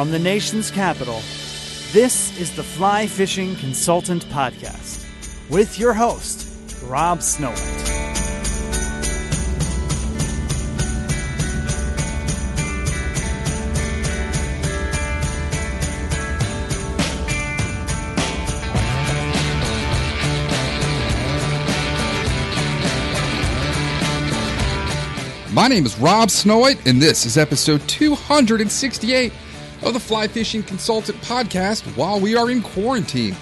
From the nation's capital, this is the Fly Fishing Consultant Podcast with your host, Rob Snowhite. My name is Rob Snowhite, and this is episode 268 of the Fly Fishing Consultant podcast while we are in quarantine.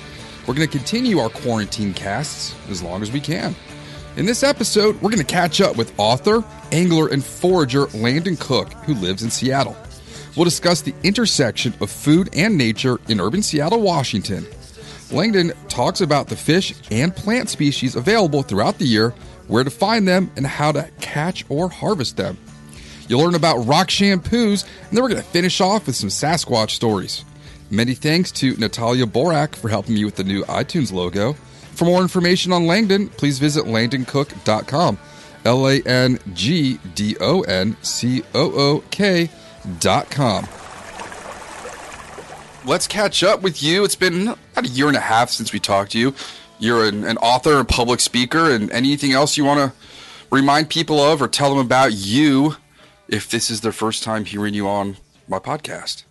We're going to continue our quarantine casts as long as we can. In this episode, we're going to catch up with author, angler, and forager Langdon Cook, who lives in Seattle. We'll discuss the intersection of food and nature in urban Seattle, Washington. Langdon talks about the fish and plant species available throughout the year where to find them, and how to catch or harvest them. You'll learn about rock shampoos, and then we're going to finish off with some Sasquatch stories. Many thanks to Natalia Borak for helping me with the new iTunes logo. For more information on Langdon, please visit langdoncook.com. L A N G D O N C O O K.com. Let's catch up with you. It's been about a year and a half since we talked to you you're an, an author, a public speaker, and anything else you want to remind people of or tell them about you if this is their first time hearing you on my podcast?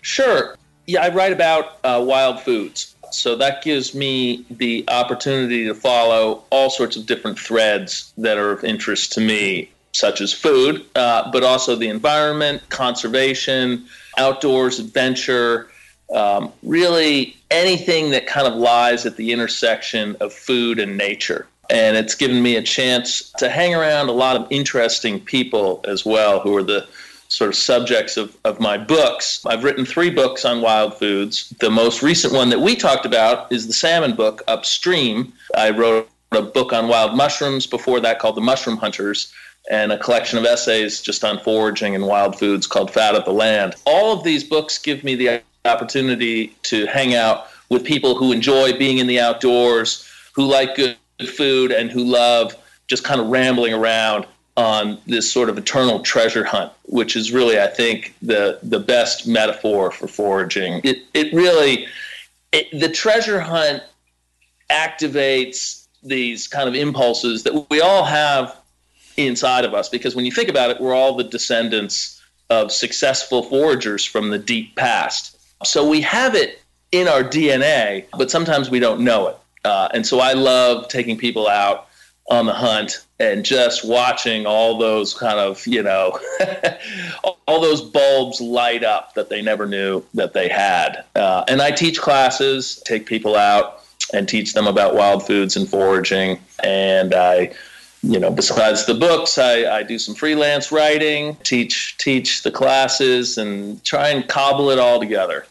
Sure. Yeah, I write about uh, wild foods. So that gives me the opportunity to follow all sorts of different threads that are of interest to me, such as food, uh, but also the environment, conservation, outdoors, adventure, um, really anything that kind of lies at the intersection of food and nature. And it's given me a chance to hang around a lot of interesting people as well who are the sort of subjects of, of my books. I've written three books on wild foods. The most recent one that we talked about is the salmon book, Upstream. I wrote a book on wild mushrooms before that called The Mushroom Hunters and a collection of essays just on foraging and wild foods called Fat of the Land. All of these books give me the opportunity to hang out with people who enjoy being in the outdoors, who like good food, and who love just kind of rambling around on this sort of eternal treasure hunt, which is really, I think, the the best metaphor for foraging. It it really it, the treasure hunt activates these kind of impulses that we all have inside of us because when you think about it, we're all the descendants of successful foragers from the deep past. So we have it in our DNA, but sometimes we don't know it. Uh, and so I love taking people out on the hunt and just watching all those kind of, you know, all those bulbs light up that they never knew that they had. Uh, and I teach classes, take people out and teach them about wild foods and foraging. And I, you know, besides the books, I, I do some freelance writing, teach teach the classes, and try and cobble it all together.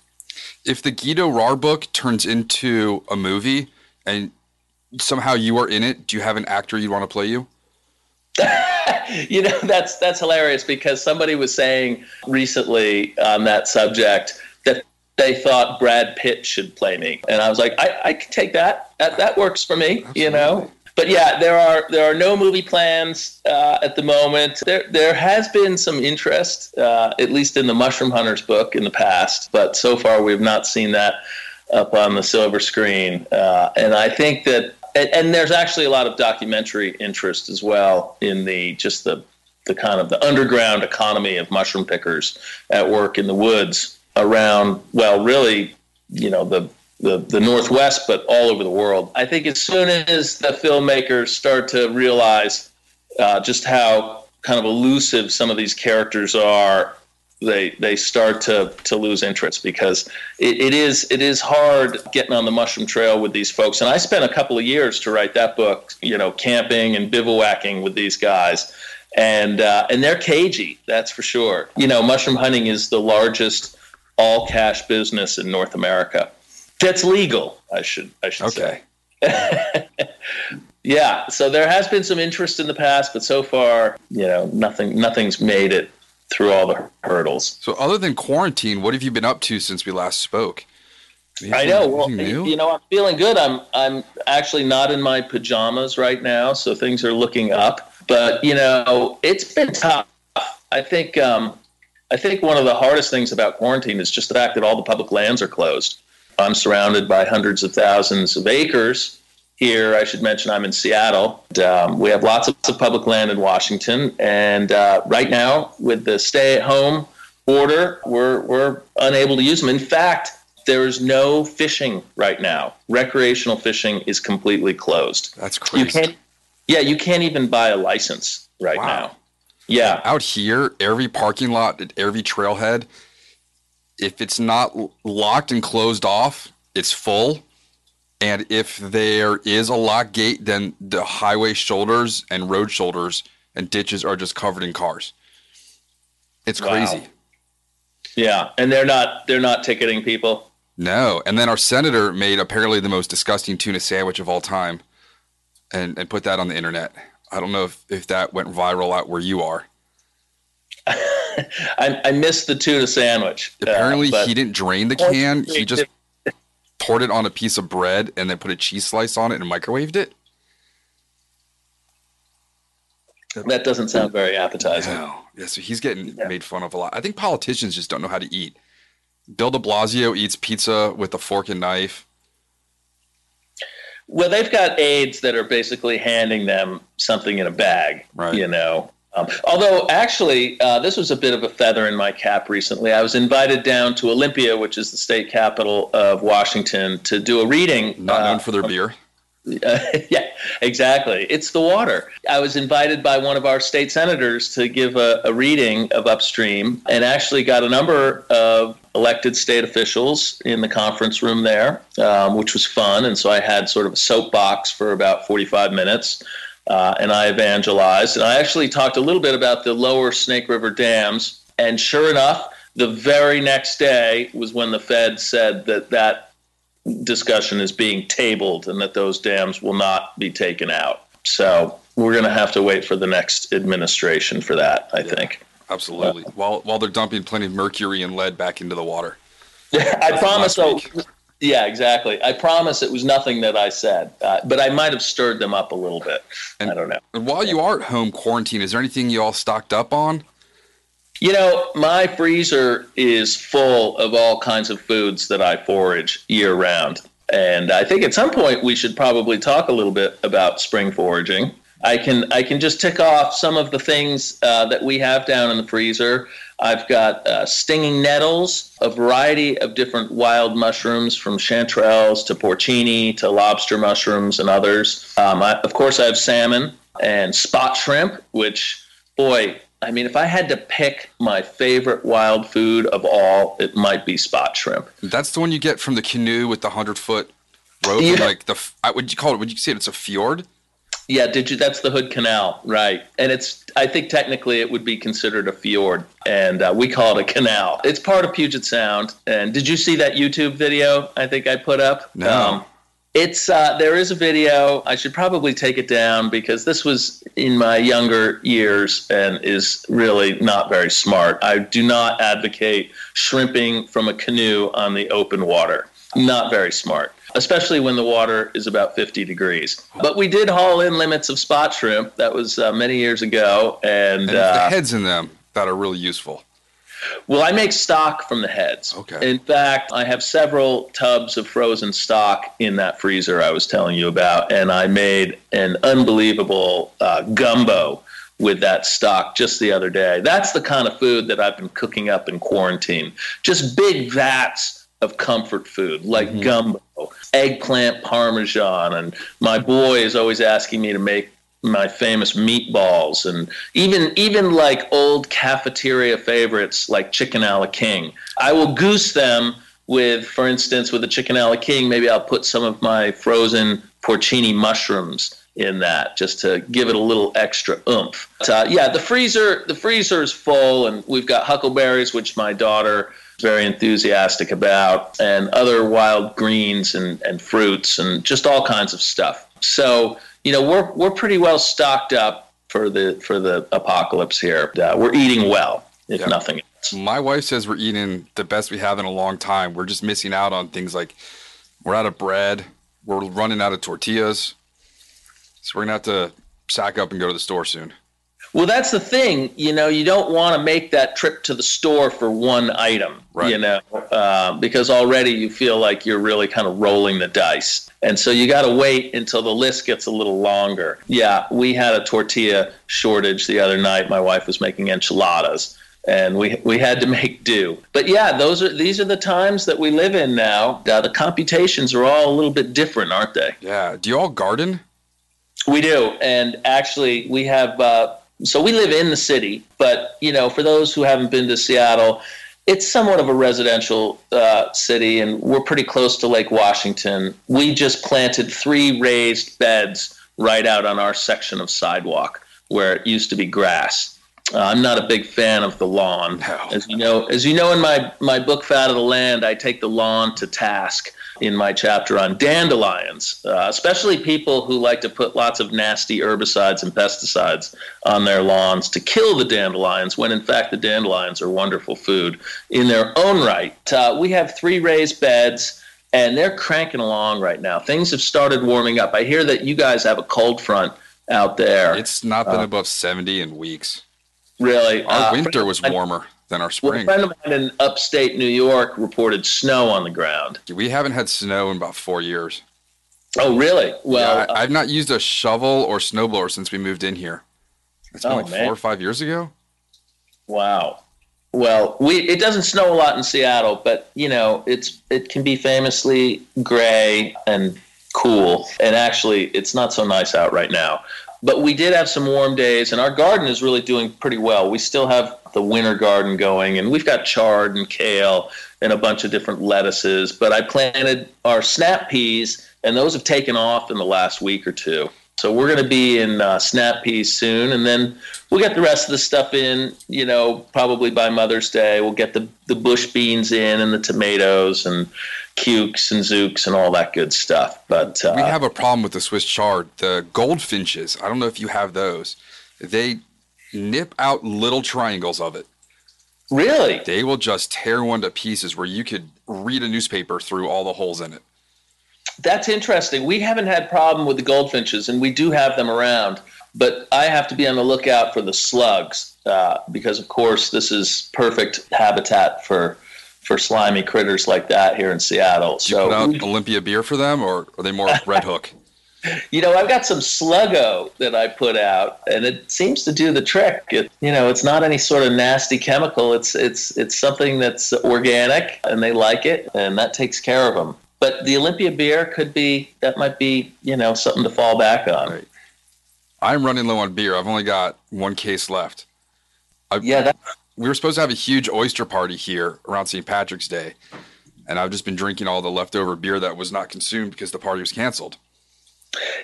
If the Guido Rahr book turns into a movie and somehow you are in it, do you have an actor you'd want to play you? you know that's that's hilarious because somebody was saying recently on that subject that they thought Brad Pitt should play me, and I was like, I, I can take that. That that works for me, Absolutely. you know. But yeah, there are there are no movie plans uh, at the moment. There there has been some interest, uh, at least in the Mushroom Hunters book in the past, but so far we have not seen that up on the silver screen. Uh, and I think that and, and, there's actually a lot of documentary interest as well in the just the the kind of the underground economy of mushroom pickers at work in the woods around well really you know the the, the northwest but all over the world i think as soon as the filmmakers start to realize uh, just how kind of elusive some of these characters are they they start to to lose interest because it, it is it is hard getting on the mushroom trail with these folks. And I spent a couple of years to write that book, you know, camping and bivouacking with these guys, and uh, and they're cagey, that's for sure. You know, mushroom hunting is the largest all cash business in North America. That's legal, I should I should okay. say. yeah, so there has been some interest in the past, but so far, you know, nothing nothing's made it through all the hurdles. So, other than quarantine, what have you been up to since we last spoke? I know. Well, you know, I'm feeling good. I'm I'm actually not in my pajamas right now, so things are looking up. But you know, it's been tough. I think um, I think one of the hardest things about quarantine is just the fact that all the public lands are closed. I'm surrounded by hundreds of thousands of acres here. I should mention I'm in Seattle. And, um, we have lots of, public land in Washington, and uh, right now with the stay-at-home order, we're we're unable to use them. In fact, there is no fishing right now. Recreational fishing is completely closed. That's crazy. You can't, yeah, you can't even buy a license right wow. now. Yeah. Out here, every parking lot at every trailhead, if it's not locked and closed off, it's full and if there is a lock gate, then the highway shoulders and road shoulders and ditches are just covered in cars. It's wow. crazy. Yeah, and they're not they're not ticketing people. No, and then our senator made apparently the most disgusting tuna sandwich of all time, and and put that on the internet. I don't know if, if that went viral out where you are. I, I missed the tuna sandwich. Apparently, uh, he didn't drain the can. He just poured it on a piece of bread and then put a cheese slice on it and microwaved it? That doesn't sound very appetizing. No. Yeah, so he's getting yeah. made fun of a lot. I think politicians just don't know how to eat. Bill de Blasio eats pizza with a fork and knife. Well, they've got aides that are basically handing them something in a bag, right. you know. Um, although, actually, uh, this was a bit of a feather in my cap recently. I was invited down to Olympia, which is the state capital of Washington, to do a reading. Not known uh, for their beer. Uh, yeah, exactly. It's the water. I was invited by one of our state senators to give a, a reading of Upstream and actually got a number of elected state officials in the conference room there, um, which was fun. And so I had sort of a soapbox for about 45 minutes uh, and I evangelized. And I actually talked a little bit about the lower Snake River dams. And sure enough, the very next day was when the Fed said that that discussion is being tabled and that those dams will not be taken out. So we're going to have to wait for the next administration for that, I yeah, think. Absolutely. Uh, while while they're dumping plenty of mercury and lead back into the water. Yeah, I promise. So, yeah, exactly. I promise it was nothing that I said, uh, but I might have stirred them up a little bit. And, I don't know. And while you are at home quarantine, is there anything you all stocked up on? You know, my freezer is full of all kinds of foods that I forage year round. And I think at some point we should probably talk a little bit about spring foraging. I can I can just tick off some of the things uh, that we have down in the freezer. I've got uh, stinging nettles, a variety of different wild mushrooms, from chanterelles to porcini to lobster mushrooms and others. Um, I, of course, I have salmon and spot shrimp, which, boy, I mean, if I had to pick my favorite wild food of all, it might be spot shrimp. That's the one you get from the canoe with the hundred foot rope. Yeah. like the, would you call it? Would you say it's a fjord? Yeah, did you? That's the Hood Canal, right? And it's. I think technically it would be considered a fjord, and uh, we call it a canal. It's part of Puget Sound. And did you see that YouTube video? I think I put up. No. Um, It's uh, there is a video. I should probably take it down because this was in my younger years and is really not very smart. I do not advocate shrimping from a canoe on the open water. Not very smart, especially when the water is about 50 degrees. But we did haul in limits of spot shrimp. That was uh, many years ago, and, And uh, the heads in them that are really useful. well, I make stock from the heads. Okay. In fact, I have several tubs of frozen stock in that freezer I was telling you about, and I made an unbelievable uh, gumbo with that stock just the other day. That's the kind of food that I've been cooking up in quarantine. Just big vats of comfort food like gumbo, eggplant parmesan, and my boy is always asking me to make my famous meatballs and even even like old cafeteria favorites like chicken a la king. I will goose them with, for instance, with the chicken a la king. Maybe I'll put some of my frozen porcini mushrooms in that just to give it a little extra oomph. But, uh, yeah, the freezer the freezer is full, and we've got huckleberries, which my daughter very enthusiastic about, and other wild greens and, and fruits, and just all kinds of stuff. So you know we're we're pretty well stocked up for the for the apocalypse here. Uh, we're eating well, if Yeah. nothing else. My wife says we're eating the best we have in a long time. We're just missing out on things like we're out of bread, we're running out of tortillas. So we're gonna have to sack up and go to the store soon. Well, that's the thing. You know, you don't want to make that trip to the store for one item, Right. you know, uh, because already you feel like you're really kind of rolling the dice. And so you got to wait until the list gets a little longer. Yeah, we had a tortilla shortage the other night. My wife was making enchiladas. And we, we had to make do, but yeah, those are these are the times that we live in now. Uh, the computations are all a little bit different, aren't they? Yeah. Do you all garden? We do, and actually, we have. Uh, so we live in the city, but you know, for those who haven't been to Seattle, it's somewhat of a residential uh, city, and we're pretty close to Lake Washington. We just planted three raised beds right out on our section of sidewalk where it used to be grass. Uh, I'm not a big fan of the lawn, No. as you know. As you know, in my my book "Fat of the Land," I take the lawn to task in my chapter on dandelions, uh, especially people who like to put lots of nasty herbicides and pesticides on their lawns to kill the dandelions, when in fact the dandelions are wonderful food in their own right. Uh, we have three raised beds. And they're cranking along right now. Things have started warming up. I hear that you guys have a cold front out there. It's not been above 70 in weeks. really. Our Uh, winter was friend of mine- warmer than our Well, a friend of mine in upstate New York reported snow on the ground. We haven't had snow in about four years. Oh, really? Well, yeah, I, uh, I've not used a shovel or snowblower since we moved in here. It's been Oh, like man. four or five years ago. Wow. Well, we it doesn't snow a lot in Seattle, but you know it's it can be famously gray and cool, and actually it's not so nice out right now. But we did have some warm days, and our garden is really doing pretty well. We still have the winter garden going, and we've got chard and kale and a bunch of different lettuces. But I planted our snap peas, and those have taken off in the last week or two. So we're going to be in uh, snap peas soon, and then we'll get the rest of the stuff in. You know, probably by Mother's Day, we'll get the the bush beans in and the tomatoes and cukes and zooks and all that good stuff. But uh, We have a problem with the Swiss chard. The goldfinches, I don't know if you have those. They nip out little triangles of it. really, They will just tear one to pieces where you could read a newspaper through all the holes in it. That's interesting. We haven't had problem with the goldfinches, and we do have them around. But I have to be on the lookout for the slugs uh, because, of course, this is perfect habitat for for slimy critters like that here in Seattle. Do you put out Olympia beer for them, or are they more Red Hook? you know, I've got some Sluggo that I put out, and it seems to do the trick. It, you know, it's not any sort of nasty chemical. It's it's it's something that's organic, and they like it, and that takes care of them. But the Olympia beer could be that might be you know something to fall back on. Right. I'm running low on beer. I've only got one case left. I, Yeah, that, we were supposed to have a huge oyster party here around St. Patrick's Day, and I've just been drinking all the leftover beer that was not consumed because the party was canceled.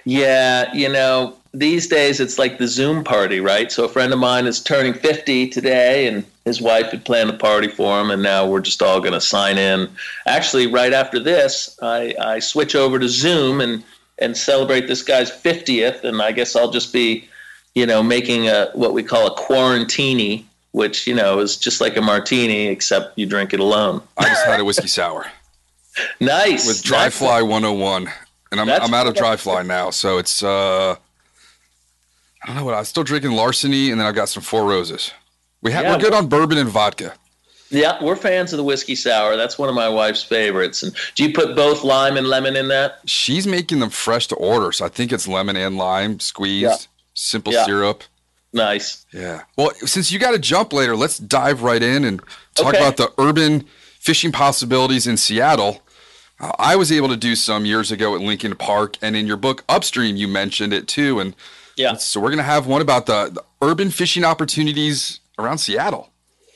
Yeah, you know, these days it's like the Zoom party, right? So a friend of mine is turning 50 today, and his wife had planned a party for him, and now we're just all going to sign in. Actually, right after this, I, I switch over to Zoom and and celebrate this guy's 50th, and I guess I'll just be, you know, making a what we call a quarantini, which you know is just like a martini except you drink it alone. I just had a whiskey sour. nice with Dry That's- Fly 101, and I'm That's I'm out of. Dry Fly now, so it's uh, I don't know what I'm still drinking Larceny, and then I've got some Four Roses. We have Yeah. we're good on bourbon and vodka. Yeah, we're fans of the whiskey sour. That's one of my wife's favorites. And do you put both lime and lemon in that? She's making them fresh to order, so I think it's lemon and lime squeezed, Yeah. simple Yeah. syrup. Nice. Yeah. Well, since you got to jump later, let's dive right in and talk Okay. about the urban fishing possibilities in Seattle. Uh, I was able to do some years ago at Lincoln Park, and in your book Upstream, you mentioned it too. And Yeah. so we're going to have one about the, the urban fishing opportunities around Seattle.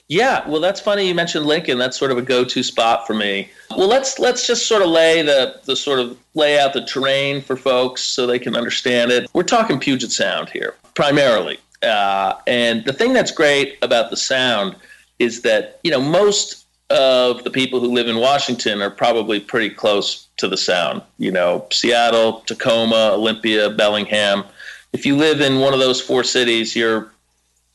Yeah, well, that's funny you mentioned Lincoln. That's sort of a go-to spot for me. Well, let's let's just sort of lay the the sort of lay out the terrain for folks so they can understand it. We're talking Puget Sound here primarily, uh, and the thing that's great about the Sound is that you know most of the people who live in Washington are probably pretty close to the Sound. You know, Seattle, Tacoma, Olympia, Bellingham. If you live in one of those four cities, you're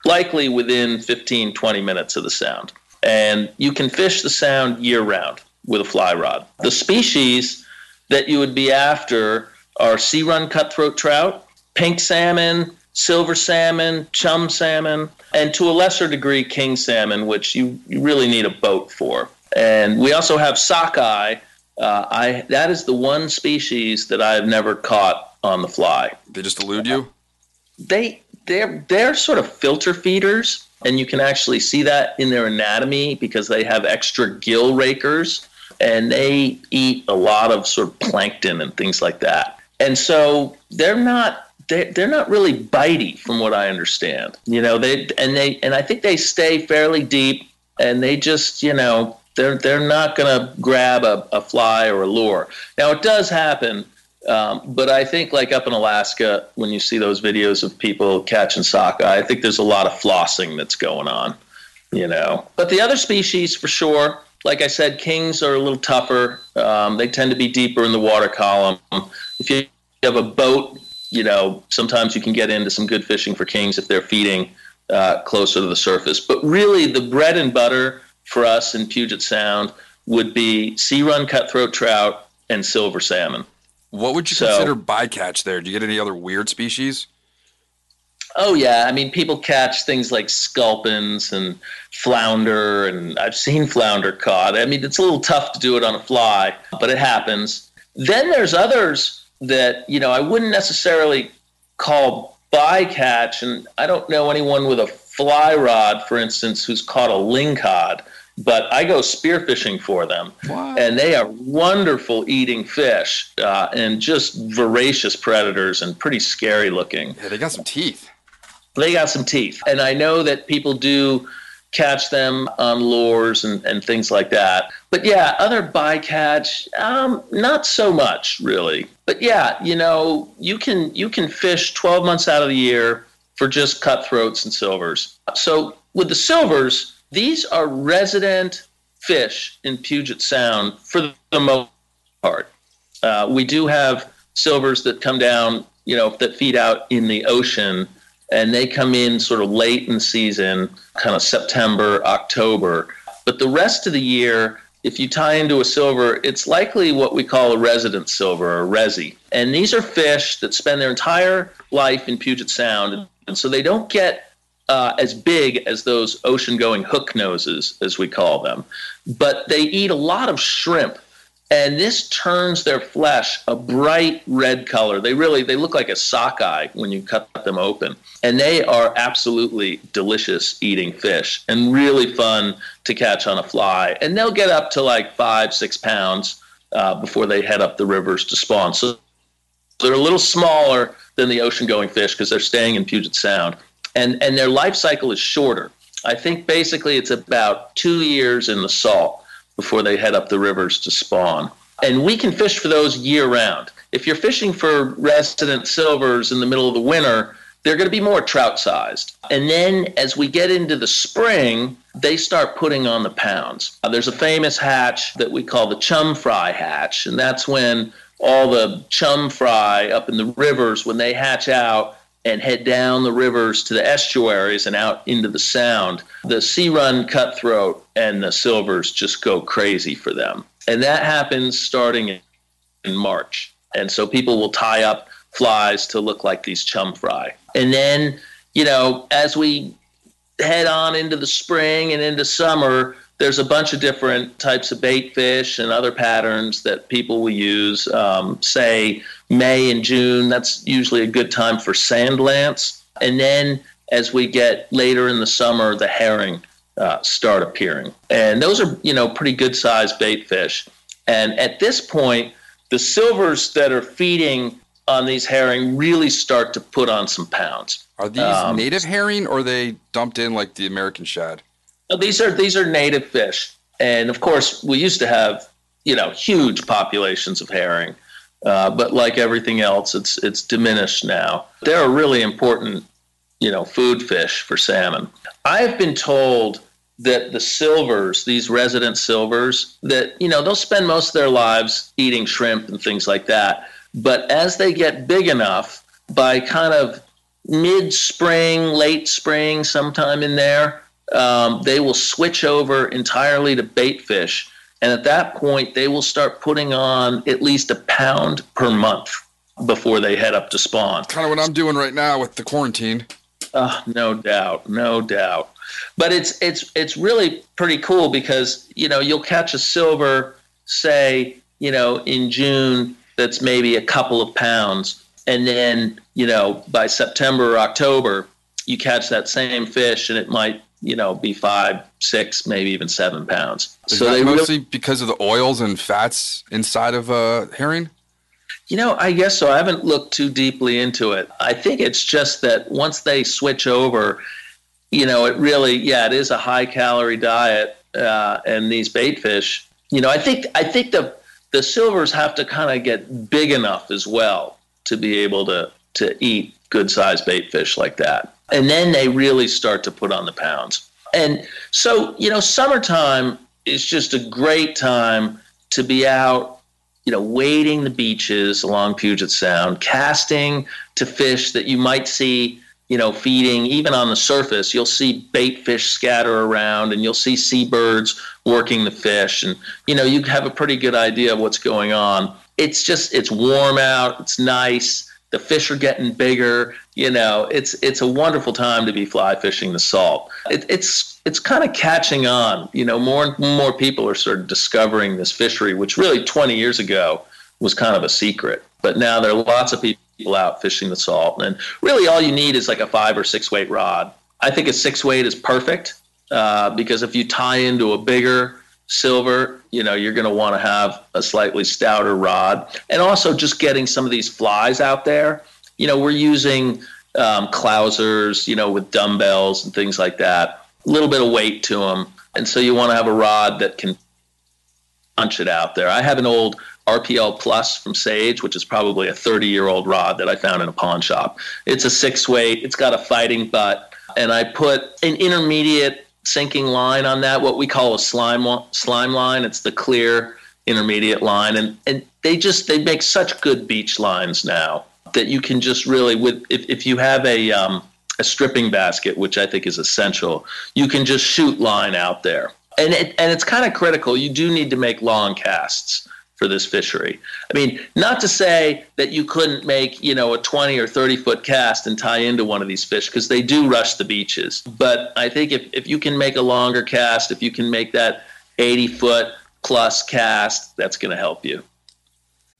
likely within 15, 20 minutes of the sound. And you can fish the sound year round with a fly rod. The species that you would be after are sea run cutthroat trout, pink salmon, silver salmon, chum salmon, and to a lesser degree, king salmon, which you, you really need a boat for. And we also have sockeye. Uh, I that is the one species that I've never caught on the fly They just elude you. they they're they're sort of filter feeders and you can actually see that in their anatomy because they have extra gill rakers and they eat a lot of sort of plankton and things like that and so they're not they're, not really bitey from what i understand you know they and they and i think they stay fairly deep and they just you know they're they're not going to grab a, a fly or a lure now it does happen um, but I think, like up in Alaska, when you see those videos of people catching sockeye, I think there's a lot of flossing that's going on, you know. But the other species, for sure, like I said, kings are a little tougher. Um, they tend to be deeper in the water column. If you have a boat, you know, sometimes you can get into some good fishing for kings if they're feeding uh, closer to the surface. But really, the bread and butter for us in Puget Sound would be sea run cutthroat trout and silver salmon. What would you So- consider bycatch there? Do you get any other weird species? Oh yeah, I mean people catch things like sculpins and flounder, and I've seen flounder caught. I mean it's a little tough to do it on a fly, but it happens. Then there's others that you know I wouldn't necessarily call bycatch, and I don't know anyone with a fly rod, for instance, who's caught a lingcod. But I go spearfishing for them, and they are wonderful eating fish, uh, and just voracious predators, and pretty scary looking Yeah, they got some teeth. they got some teeth. And I know that people do catch them on lures and, and things like that. But yeah, other bycatch, um, not so much really. But yeah, you know, you can you can fish 12 months out of the year for just cutthroats and silvers. So with the silvers, these are resident fish in Puget Sound for the most part. Uh, we do have silvers that come down, you know, that feed out in the ocean, and they come in sort of late in season, kind of September, October. But the rest of the year, if you tie into a silver, it's likely what we call a resident silver or resi. And these are fish that spend their entire life in Puget Sound, and so they don't get uh, as big as those ocean going hook noses, as we call them. But they eat a lot of shrimp. And this turns their flesh a bright red color. They really they look like a sockeye when you cut them open. And they are absolutely delicious eating fish and really fun to catch on a fly. And they'll get up to like five, six pounds uh, before they head up the rivers to spawn. So they're a little smaller than the ocean going fish because they're staying in Puget Sound and and their life cycle is shorter. I think basically it's about two years in the salt before they head up the rivers to spawn. And we can fish for those year round. if you're fishing for resident silvers in the middle of the winter, they're going to be more trout sized. And then as we get into the spring, they start putting on the pounds. Uh, there's a famous hatch that we call the chum fry hatch, and that's when all the chum fry up in the rivers, when they hatch out, and head down the rivers to the estuaries and out into the sound, the sea run cutthroat and the silvers just go crazy for them. And that happens starting in March. And so people will tie up flies to look like these chum fry. And then, you know, as we head on into the spring and into summer, there's a bunch of different types of bait fish and other patterns that people will use. Um, say May and June, that's usually a good time for sand lance. And then as we get later in the summer, the herring uh, start appearing. And those are, you know, pretty good sized bait fish. And at this point, the silvers that are feeding on these herring really start to put on some pounds. Are these um, native herring or are they dumped in like the American shad? These are these are native fish, and of course we used to have you know huge populations of herring, uh, but like everything else, it's it's diminished now. They're a really important you know food fish for salmon. I have been told that the silvers, these resident silvers, that you know they'll spend most of their lives eating shrimp and things like that, but as they get big enough, by kind of mid spring, late spring, sometime in there, um, they will switch over entirely to bait fish. And at that point, they will start putting on at least a pound per month before they head up to spawn. Kind of what I'm doing right now with the quarantine. Uh, no doubt, no doubt. But it's it's it's really pretty cool because you know you'll catch a silver, say you know in June that's maybe a couple of pounds, and then you know by September or October you catch that same fish and it might you know, be five, six, maybe even seven pounds. Is so they mostly really, because of the oils and fats inside of a uh, herring. You know, I guess so. I haven't looked too deeply into it. I think it's just that once they switch over, you know, it really, yeah, it is a high calorie diet, uh, and these bait fish. You know, I think I think the the silvers have to kind of get big enough as well to be able to to eat good sized bait fish like that and then they really start to put on the pounds. And so, you know, summertime is just a great time to be out, you know, wading the beaches along Puget Sound, casting to fish that you might see, you know, feeding even on the surface. You'll see bait fish scatter around and you'll see seabirds working the fish. And, you know, you have a pretty good idea of what's going on. It's just, it's warm out, it's nice the fish are getting bigger. You know, it's it's a wonderful time to be fly fishing the salt. It, it's it's kind of catching on. You know, more and more people are sort of discovering this fishery, which really 20 years ago was kind of a secret. But now there are lots of people out fishing the salt, and really all you need is like a five or six weight rod. I think a six weight is perfect uh, because if you tie into a bigger silver, you know, you're going to want to have a slightly stouter rod. And also just getting some of these flies out there. You know, we're using um, clousers, you know, with dumbbells and things like that. A little bit of weight to them. And so you want to have a rod that can punch it out there. I have an old RPL Plus from Sage, which is probably a 30 year old rod that I found in a pawn shop. It's a six weight, it's got a fighting butt, and I put an intermediate sinking line on that, what we call a slime slime line. It's the clear intermediate line, and and they just they make such good beach lines now that you can just really with if, if you have a um, a stripping basket, which I think is essential, you can just shoot line out there, and it, and it's kind of critical. You do need to make long casts for this fishery. I mean, not to say that you couldn't make, you know, a 20 or 30 foot cast and tie into one of these fish because they do rush the beaches. But I think if, if you can make a longer cast, if you can make that 80 foot plus cast, that's going to help you.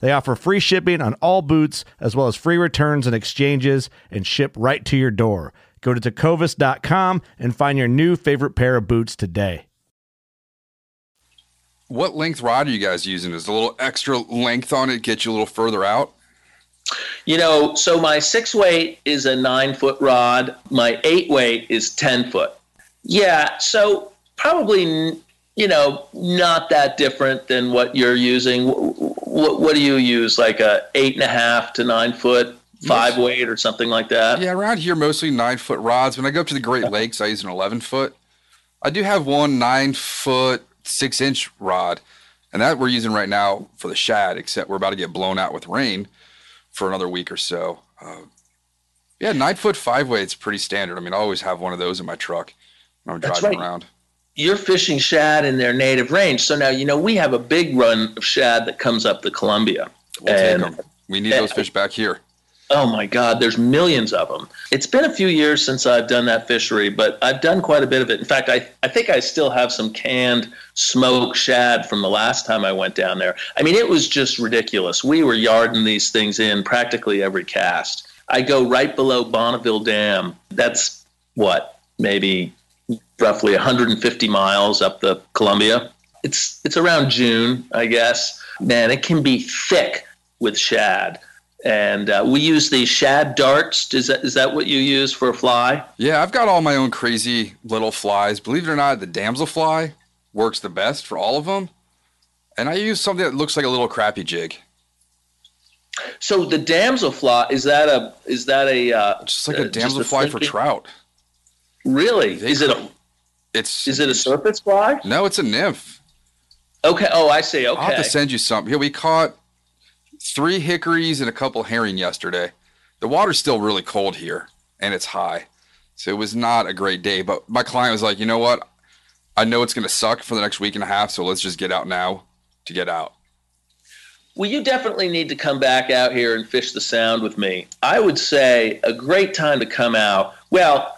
They offer free shipping on all boots, as well as free returns and exchanges, and ship right to your door. Go to tecovas.com and find your new favorite pair of boots today. What length rod are you guys using? Is a little extra length on it get you a little further out? You know, so my six weight is a nine foot rod. My eight weight is 10 foot. Yeah, so probably, you know, not that different than what you're using. What, what do you use? Like a eight and a half to nine foot, five yes. weight or something like that? Yeah, around here, mostly nine foot rods. When I go up to the Great Lakes, I use an 11 foot. I do have one nine foot six inch rod, and that we're using right now for the shad. Except we're about to get blown out with rain for another week or so. Uh, yeah, nine foot five weight's pretty standard. I mean, I always have one of those in my truck when I'm That's driving right. around. You're fishing shad in their native range. So now, you know, we have a big run of shad that comes up the Columbia. We'll and, We need those fish back here. Oh my God, there's millions of them. It's been a few years since I've done that fishery, but I've done quite a bit of it. In fact, I, I think I still have some canned smoked shad from the last time I went down there. I mean, it was just ridiculous. We were yarding these things in practically every cast. I go right below Bonneville Dam. That's what, maybe roughly 150 miles up the Columbia. It's it's around June, I guess. Man, it can be thick with shad and uh, we use these shad darts. Is that is that what you use for a fly? Yeah, I've got all my own crazy little flies. Believe it or not, the damselfly works the best for all of them, and I use something that looks like a little crappy jig. So the damselfly is that a is that a uh, just like a uh, damselfly for trout? Really? Is it a? It's is it a surface fly? No, it's a nymph. Okay. Oh, I see. Okay. I'll have to send you some. Here we caught three hickories and a couple herring yesterday. The water's still really cold here and it's high. So it was not a great day. But my client was like, you know what? I know it's going to suck for the next week and a half. So let's just get out now to get out. Well, you definitely need to come back out here and fish the sound with me. I would say a great time to come out. Well,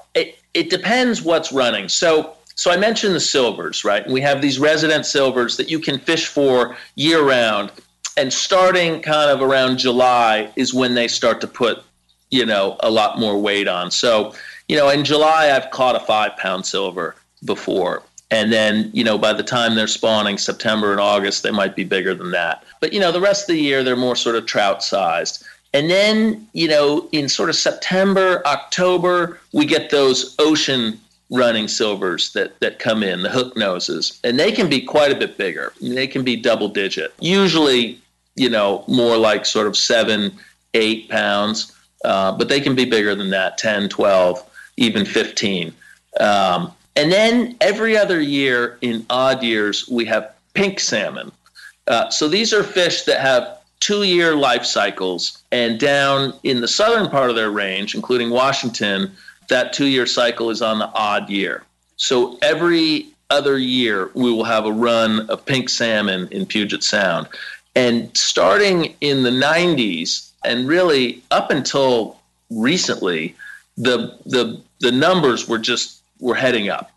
it, depends what's running. So, so I mentioned the silvers, right? We have these resident silvers that you can fish for year round and starting kind of around July is when they start to put, you know, a lot more weight on. So, you know, in July, I've caught a five pound silver before. And then, you know, by the time they're spawning September and August, they might be bigger than that. But, you know, the rest of the year, they're more sort of trout sized. And then, you know, in sort of September, October, we get those ocean running silvers that, that come in, the hook noses, and they can be quite a bit bigger. They can be double digit, usually, you know, more like sort of seven, eight pounds, uh, but they can be bigger than that 10, 12, even 15. Um, and then every other year in odd years, we have pink salmon. Uh, so these are fish that have two year life cycles, and down in the southern part of their range, including Washington, that two year cycle is on the odd year. So every other year, we will have a run of pink salmon in Puget Sound. And starting in the 90s, and really up until recently, the, the, the numbers were just were heading up.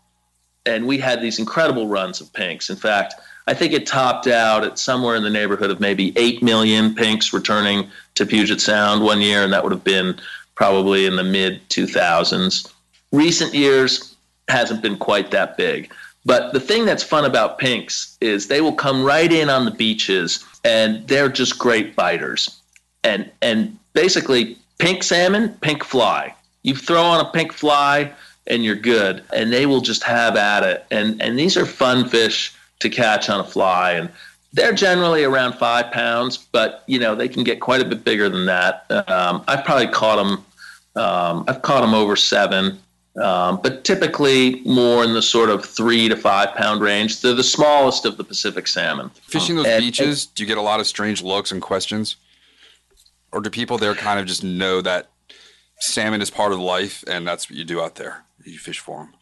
And we had these incredible runs of pinks. In fact, I think it topped out at somewhere in the neighborhood of maybe 8 million pinks returning to Puget Sound one year, and that would have been probably in the mid 2000s. Recent years hasn't been quite that big. But the thing that's fun about pinks is they will come right in on the beaches and they're just great biters. And and basically pink salmon, pink fly. You throw on a pink fly and you're good. And they will just have at it. And and these are fun fish to catch on a fly. And they're generally around five pounds, but you know they can get quite a bit bigger than that. Um, I've probably caught them. Um, I've caught them over seven, um, but typically more in the sort of three to five pound range. They're the smallest of the Pacific salmon. Fishing those and, beaches, and, do you get a lot of strange looks and questions, or do people there kind of just know that salmon is part of life, and that's what you do out there. You fish for them.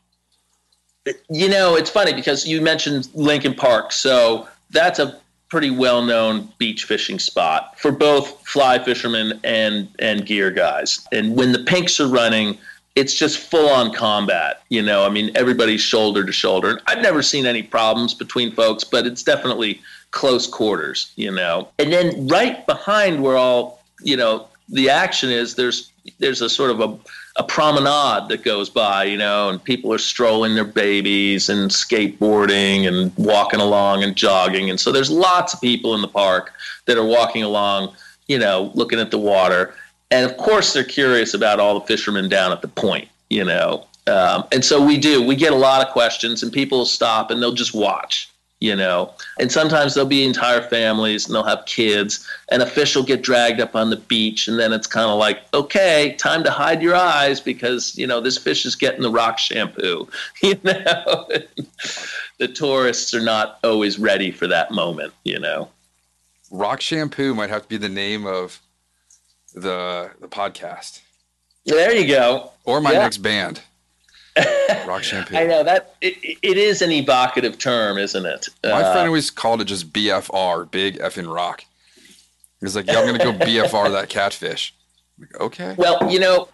You know, it's funny because you mentioned Lincoln Park, so that's a pretty well-known beach fishing spot for both fly fishermen and and gear guys. And when the pinks are running, it's just full on combat. You know, I mean, everybody's shoulder to shoulder. I've never seen any problems between folks, but it's definitely close quarters. You know, and then right behind where all you know the action is, there's there's a sort of a a promenade that goes by, you know, and people are strolling their babies and skateboarding and walking along and jogging. And so there's lots of people in the park that are walking along, you know, looking at the water. And of course they're curious about all the fishermen down at the point you know. Um, and so we do. We get a lot of questions and people stop and they'll just watch you know and sometimes there'll be entire families and they'll have kids and a fish will get dragged up on the beach and then it's kind of like okay time to hide your eyes because you know this fish is getting the rock shampoo you know the tourists are not always ready for that moment you know rock shampoo might have to be the name of the the podcast. There you go. Or my yeah. next band. Rock shampoo. I know that it, it is an evocative term, isn't it? My uh, friend always called it just BFR, big effing rock. He's like, "Yeah, I'm gonna go BFR that catfish." Like, okay. Well, you know,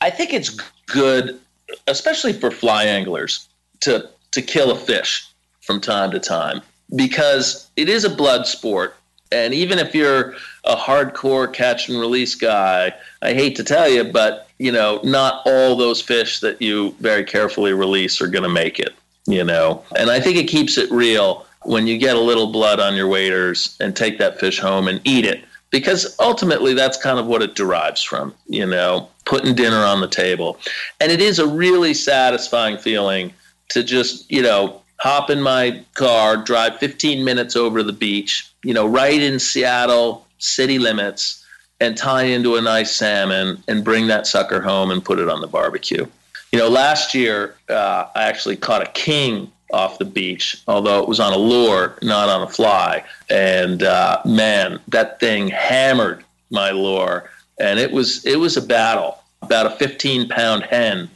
I think it's good, especially for fly anglers, to to kill a fish from time to time because it is a blood sport and even if you're a hardcore catch and release guy, I hate to tell you, but you know, not all those fish that you very carefully release are going to make it. You know, and I think it keeps it real when you get a little blood on your waders and take that fish home and eat it because ultimately that's kind of what it derives from, you know, putting dinner on the table. And it is a really satisfying feeling to just, you know, hop in my car, drive 15 minutes over to the beach, you know, right in Seattle city limits, and tie into a nice salmon and bring that sucker home and put it on the barbecue. You know, last year uh, I actually caught a king off the beach, although it was on a lure, not on a fly. And uh, man, that thing hammered my lure, and it was it was a battle. About a 15 pound hen.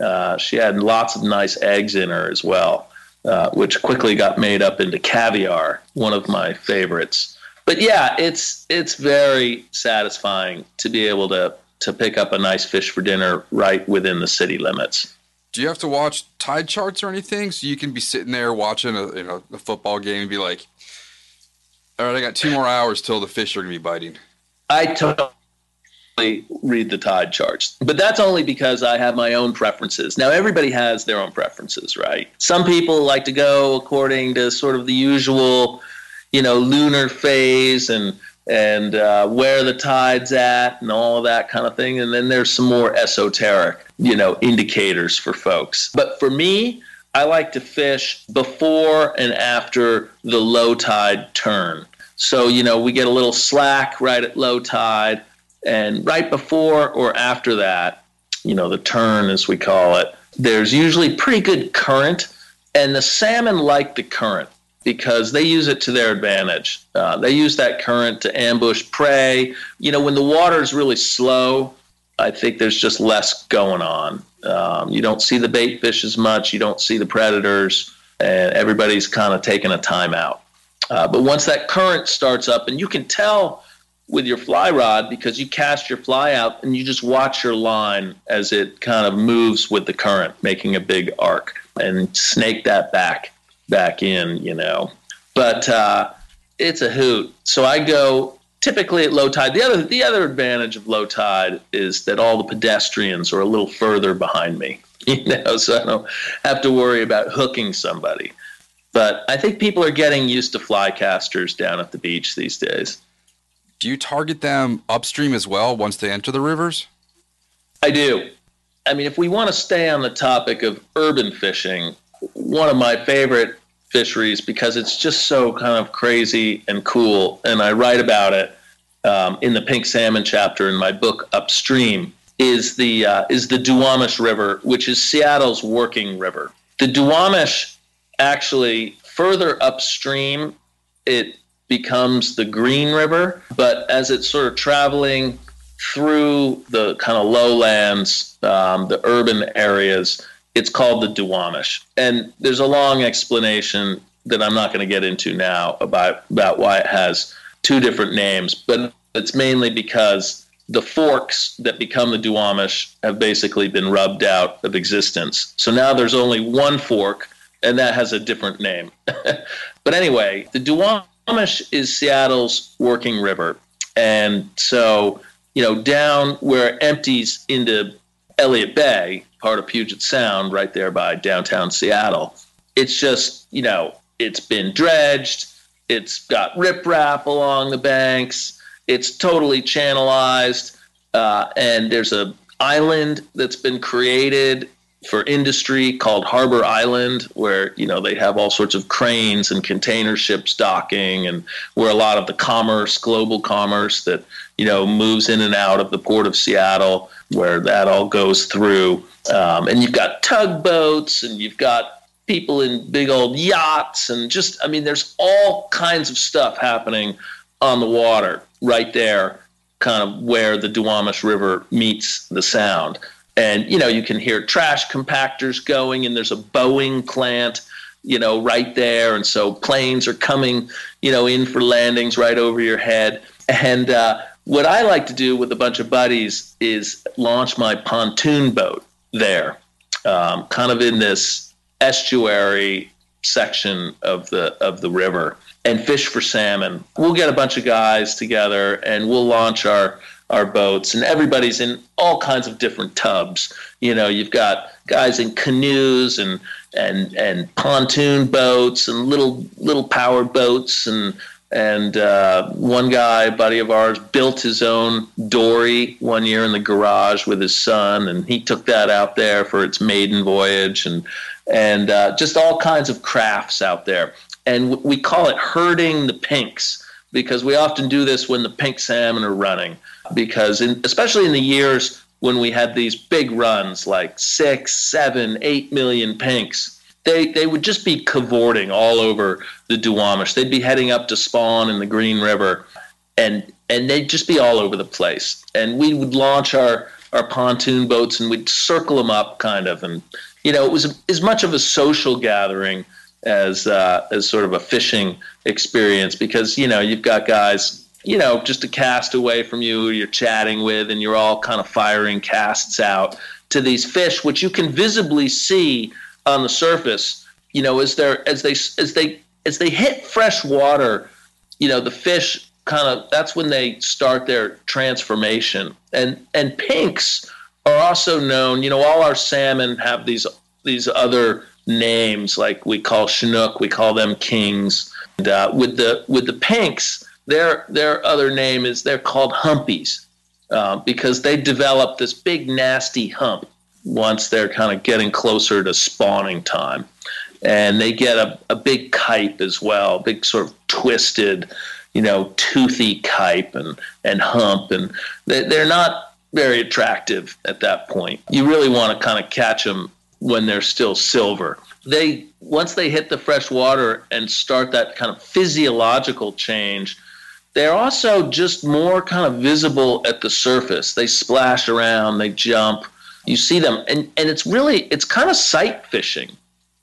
Uh, she had lots of nice eggs in her as well. Uh, which quickly got made up into caviar, one of my favorites. But yeah, it's it's very satisfying to be able to to pick up a nice fish for dinner right within the city limits. Do you have to watch tide charts or anything so you can be sitting there watching a you know a football game and be like, all right, I got two more hours till the fish are gonna be biting. I totally read the tide charts. But that's only because I have my own preferences. Now, everybody has their own preferences, right? Some people like to go according to sort of the usual, you know, lunar phase and and uh, where the tide's at and all of that kind of thing. And then there's some more esoteric, you know, indicators for folks. But for me, I like to fish before and after the low tide turn. So, you know, we get a little slack right at low tide and right before or after that, you know, the turn as we call it, there's usually pretty good current. And the salmon like the current because they use it to their advantage. Uh, they use that current to ambush prey. You know, when the water is really slow, I think there's just less going on. Um, you don't see the bait fish as much. You don't see the predators, and everybody's kind of taking a timeout. Uh, but once that current starts up, and you can tell with your fly rod because you cast your fly out and you just watch your line as it kind of moves with the current, making a big arc and snake that back back in, you know. But uh, it's a hoot. So I go typically at low tide. The other the other advantage of low tide is that all the pedestrians are a little further behind me, you know, so I don't have to worry about hooking somebody. But I think people are getting used to fly casters down at the beach these days do you target them upstream as well once they enter the rivers? I do. I mean, if we want to stay on the topic of urban fishing, one of my favorite fisheries because it's just so kind of crazy and cool, and I write about it um, in the pink salmon chapter in my book Upstream. Is the uh, is the Duwamish River, which is Seattle's working river. The Duwamish actually further upstream, it becomes the Green River. But as it's sort of traveling through the kind of lowlands, um, the urban areas. It's called the Duwamish. And there's a long explanation that I'm not going to get into now about, about why it has two different names, but it's mainly because the forks that become the Duwamish have basically been rubbed out of existence. So now there's only one fork, and that has a different name. but anyway, the Duwamish is Seattle's working river. And so, you know, down where it empties into Elliott Bay, part of Puget Sound, right there by downtown Seattle, it's just, you know, it's been dredged, it's got riprap along the banks it's totally channelized, uh, and there's a island that's been created for industry called Harbor Island, where you know they have all sorts of cranes and container ships docking, and where a lot of the commerce, global commerce that you know moves in and out of the port of Seattle, where that all goes through. Um, and you've got tugboats, and you've got people in big old yachts, and just I mean, there's all kinds of stuff happening on the water right there, kind of where the Duwamish River meets the Sound. And, you know, you can hear trash compactors going, and there's a Boeing plant, you know, right there. And so planes are coming, you know, in for landings right over your head. And uh, what I like to do with a bunch of buddies is launch my pontoon boat there, um, kind of in this estuary section of the of the river and fish for salmon. We'll get a bunch of guys together and we'll launch our our boats and everybody's in all kinds of different tubs. You know, you've got guys in canoes and and and pontoon boats and little little power boats and and uh, one guy, buddy of ours, built his own dory one year in the garage with his son, and he took that out there for its maiden voyage, and and uh, just all kinds of crafts out there. And we call it herding the pinks because we often do this when the pink salmon are running because in, especially in the years when we had these big runs like six seven eight million pinks they, they would just be cavorting all over the Duwamish. They'd be heading up to spawn in the Green River, and and they'd just be all over the place. And we would launch our our pontoon boats and we'd circle them up, kind of. And you know, it was as much of a social gathering as uh, as sort of a fishing experience because you know you've got guys you know just a cast away from you you're chatting with and you're all kind of firing casts out to these fish which you can visibly see on the surface you know as they as they as they as they hit fresh water you know the fish kind of that's when they start their transformation and and pinks are also known you know all our salmon have these these other names like we call Chinook, we call them kings. And, uh, with the with the pinks, their their other name is they're called humpies uh, because they develop this big nasty hump once they're kind of getting closer to spawning time, and they get a, a big kype as well, big sort of twisted, you know, toothy kype and and hump, and they, they're not very attractive at that point. You really want to kind of catch them when they're still silver. They once they hit the fresh water and start that kind of physiological change, they're also just more kind of visible at the surface. They splash around, they jump. You see them and and it's really it's kind of sight fishing.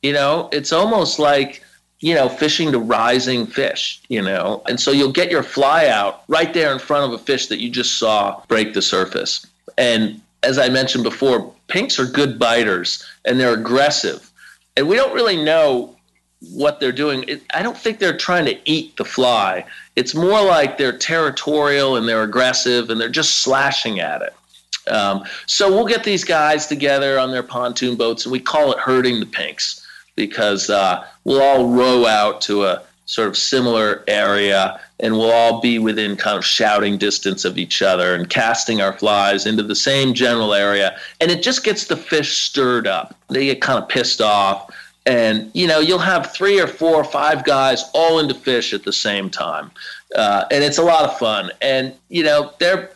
You know, it's almost like you know, fishing to rising fish, you know. And so you'll get your fly out right there in front of a fish that you just saw break the surface. And as I mentioned before, pinks are good biters and they're aggressive. And we don't really know what they're doing. It, I don't think they're trying to eat the fly. It's more like they're territorial and they're aggressive and they're just slashing at it. Um, so we'll get these guys together on their pontoon boats and we call it herding the pinks because uh, we'll all row out to a sort of similar area and we'll all be within kind of shouting distance of each other and casting our flies into the same general area and it just gets the fish stirred up. They get kind of pissed off and you know you'll have three or four or five guys all into fish at the same time. Uh, and it's a lot of fun. And you know they're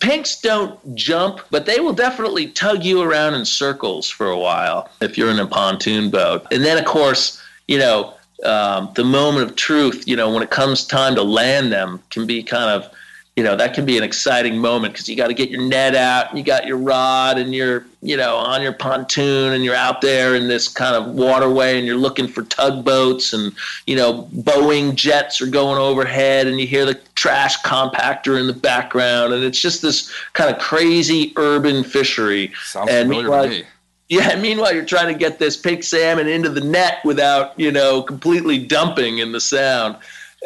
pinks don't jump but they will definitely tug you around in circles for a while if you're in a pontoon boat. And then of course you know um, the moment of truth, you know, when it comes time to land them, can be kind of, you know that can be an exciting moment because you got to get your net out and you got your rod and you're you know on your pontoon and you're out there in this kind of waterway and you're looking for tugboats and you know boeing jets are going overhead and you hear the trash compactor in the background and it's just this kind of crazy urban fishery Sounds and familiar meanwhile, me. yeah, meanwhile you're trying to get this pink salmon into the net without, you know, completely dumping in the sound.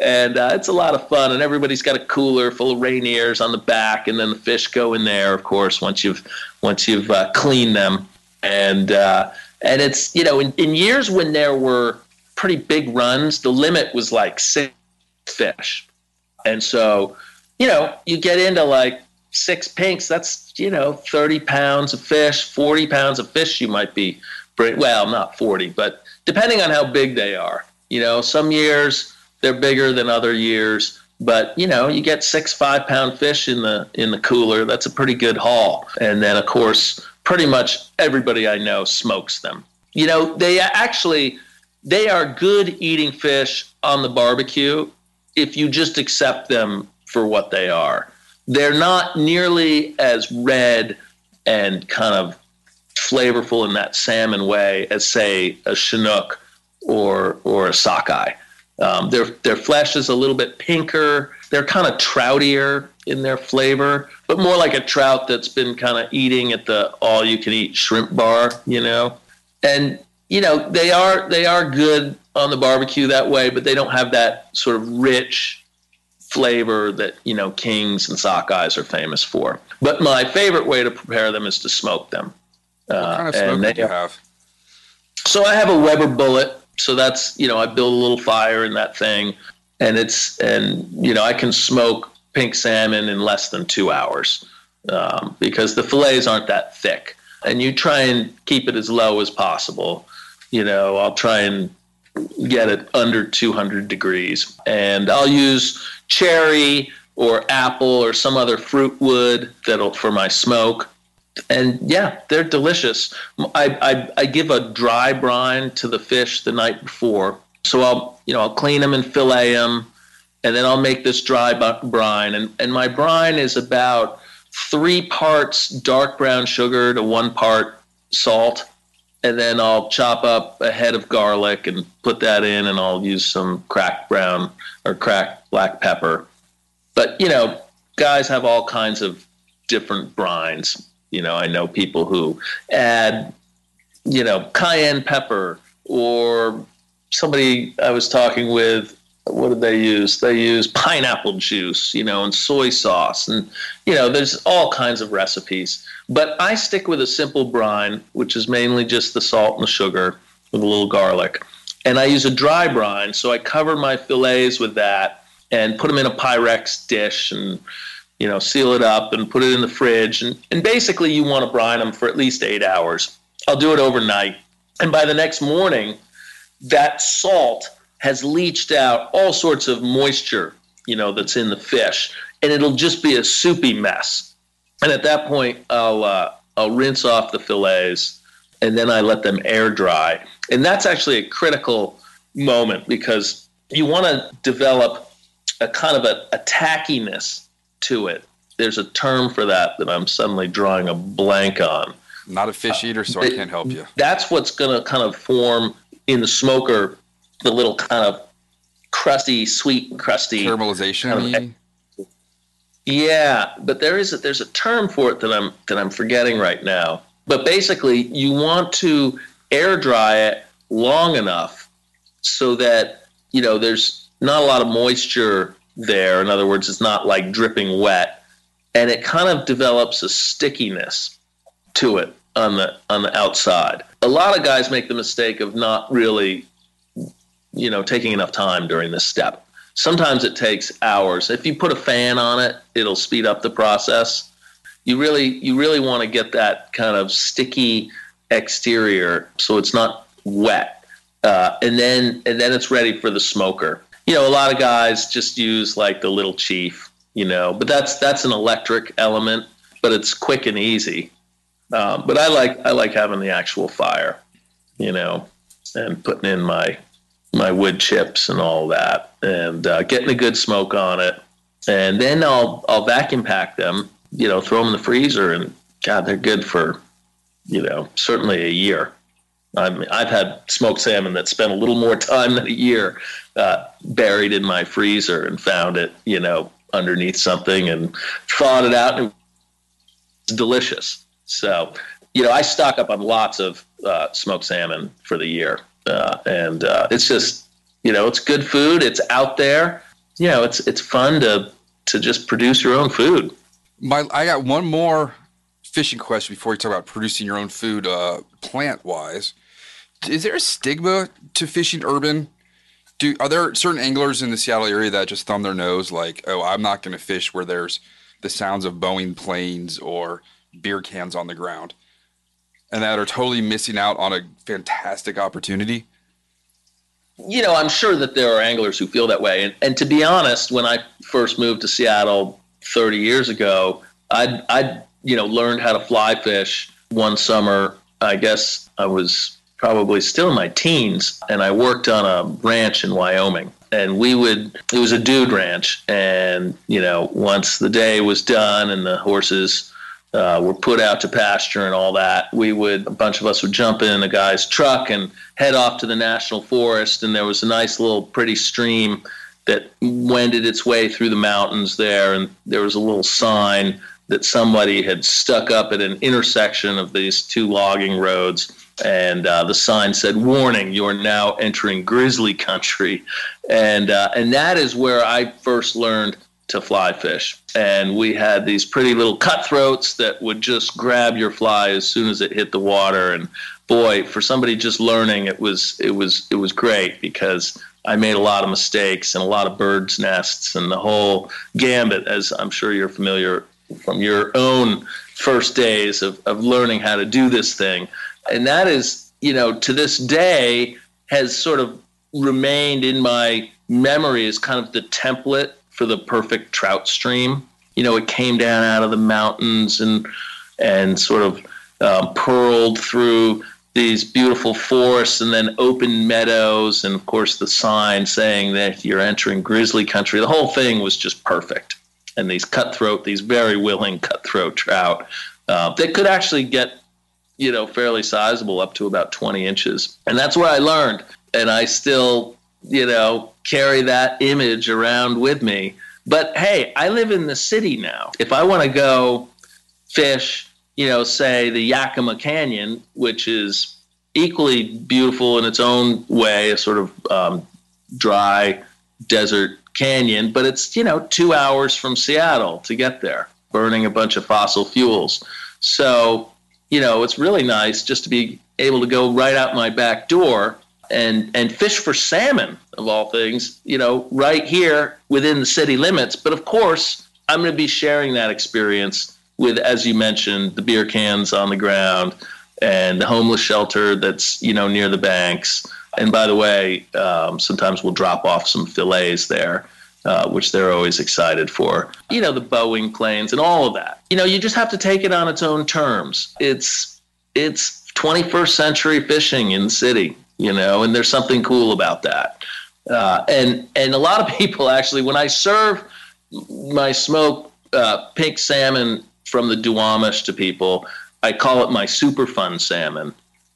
And uh, it's a lot of fun, and everybody's got a cooler full of Rainiers on the back, and then the fish go in there, of course, once you've once you've uh, cleaned them. And uh, and it's you know in, in years when there were pretty big runs, the limit was like six fish, and so you know you get into like six pinks. That's you know thirty pounds of fish, forty pounds of fish. You might be well, not forty, but depending on how big they are. You know, some years they're bigger than other years, but you know, you get six five pound fish in the in the cooler. That's a pretty good haul. And then of course, pretty much everybody I know smokes them. You know, they actually they are good eating fish on the barbecue if you just accept them for what they are. They're not nearly as red and kind of flavorful in that salmon way as say a chinook or or a sockeye. Um, their their flesh is a little bit pinker. They're kind of troutier in their flavor, but more like a trout that's been kind of eating at the all you can eat shrimp bar, you know. And you know they are they are good on the barbecue that way, but they don't have that sort of rich flavor that you know kings and sockeyes are famous for. But my favorite way to prepare them is to smoke them. What Uh, kind of and smoker do you have? so I have a Weber bullet. So that's you know I build a little fire in that thing, and it's and you know I can smoke pink salmon in less than two hours um, because the fillets aren't that thick, and you try and keep it as low as possible. You know I'll try and get it under 200 degrees, and I'll use cherry or apple or some other fruit wood that'll for my smoke and yeah, they're delicious. I, I, I give a dry brine to the fish the night before, so I'll you know I'll clean them and fillet them, and then I'll make this dry brine. And and my brine is about three parts dark brown sugar to one part salt, and then I'll chop up a head of garlic and put that in, and I'll use some cracked brown or cracked black pepper. But you know, guys have all kinds of different brines. You know, I know people who add, you know, cayenne pepper or somebody I was talking with. What did they use? They use pineapple juice, you know, and soy sauce, and you know, there's all kinds of recipes. But I stick with a simple brine, which is mainly just the salt and the sugar with a little garlic, and I use a dry brine. So I cover my fillets with that and put them in a Pyrex dish and you know, seal it up and put it in the fridge. And, and basically, you want to brine them for at least eight hours. I'll do it overnight. And by the next morning, that salt has leached out all sorts of moisture, you know, that's in the fish. And it'll just be a soupy mess. And at that point, I'll, uh, I'll rinse off the fillets and then I let them air dry. And that's actually a critical moment because you want to develop a kind of a, a tackiness to it. There's a term for that that I'm suddenly drawing a blank on. Not a fish eater, so I can't help you. That's what's going to kind of form in the smoker the little kind of crusty, sweet, crusty. Caramelization. kind of- Yeah, but there is a, there's a term for it that I'm that I'm forgetting right now. But basically, you want to air dry it long enough so that you know there's not a lot of moisture there. In other words, it's not like dripping wet, and it kind of develops a stickiness to it on the on the outside. A lot of guys make the mistake of not really, you know, taking enough time during this step. Sometimes it takes hours. If you put a fan on it, it'll speed up the process. You really you really want to get that kind of sticky exterior so it's not wet, uh, and then and then it's ready for the smoker. You know, a lot of guys just use like the little chief, you know, but that's that's an electric element, but it's quick and easy. Um, but I like I like having the actual fire, you know, and putting in my my wood chips and all that, and uh, getting a good smoke on it. and then I'll I'll vacuum pack them. You know, throw them in the freezer, and God, they're good for you know certainly a year. I I've had smoked salmon that spent a little more time than a year uh, buried in my freezer and found it, you know, underneath something and thawed it out. And it's delicious. So, you know, I stock up on lots of uh, smoked salmon for the year, uh, and uh, it's just, you know, it's good food. It's out there. You know, it's it's fun to to just produce your own food. My, I got one more fishing question before we talk about producing your own food, uh, plant wise. Is there a stigma to fishing urban? Do are there certain anglers in the Seattle area that just thumb their nose like, oh, I'm not going to fish where there's the sounds of Boeing planes or beer cans on the ground, and that are totally missing out on a fantastic opportunity? You know, I'm sure that there are anglers who feel that way. And, and to be honest, when I first moved to Seattle 30 years ago, I I you know learned how to fly fish one summer. I guess I was probably still in my teens, and I worked on a ranch in Wyoming. And we would, it was a dude ranch. And, you know, once the day was done and the horses uh, were put out to pasture and all that, we would, a bunch of us would jump in a guy's truck and head off to the national forest. And there was a nice little pretty stream that wended its way through the mountains there. And there was a little sign that somebody had stuck up at an intersection of these two logging roads and uh, the sign said warning you're now entering grizzly country. And uh, and that is where i first learned to fly fish. And we had these pretty little cutthroats that would just grab your fly as soon as it hit the water. And boy for somebody just learning it was it was it was great because i made a lot of mistakes and a lot of birds nests and the whole gambit as i'm sure you're familiar from your own first days of, of learning how to do this thing and that is you know to this day has sort of remained in my memory as kind of the template for the perfect trout stream. You know it came down out of the mountains and and sort of um, purled through these beautiful forests and then open meadows and of course the sign saying that you're entering grizzly country. The whole thing was just perfect. And these cutthroat these very willing cutthroat trout uh, that could actually get you know, fairly sizable up to about 20 inches. And that's where I learned. And I still, you know, carry that image around with me. But hey, I live in the city now. If I want to go fish, you know, say the Yakima Canyon, which is equally beautiful in its own way, a sort of um, dry desert canyon, but it's, you know, two hours from Seattle to get there, burning a bunch of fossil fuels. So you know, it's really nice just to be able to go right out my back door and and fish for salmon of all things, you know, right here within the city limits. But of course, I'm going to be sharing that experience with, as you mentioned, the beer cans on the ground and the homeless shelter that's you know near the banks. And by the way, um, sometimes we'll drop off some fillets there uh, which they're always excited for. You know, the Boeing planes and all of that. You know, you just have to take it on its own terms. It's it's 21st century fishing in the city, you know, and there's something cool about that. Uh, and and a lot of people actually, when I serve my smoked uh, pink salmon from the Duwamish to people, I call it my super fun salmon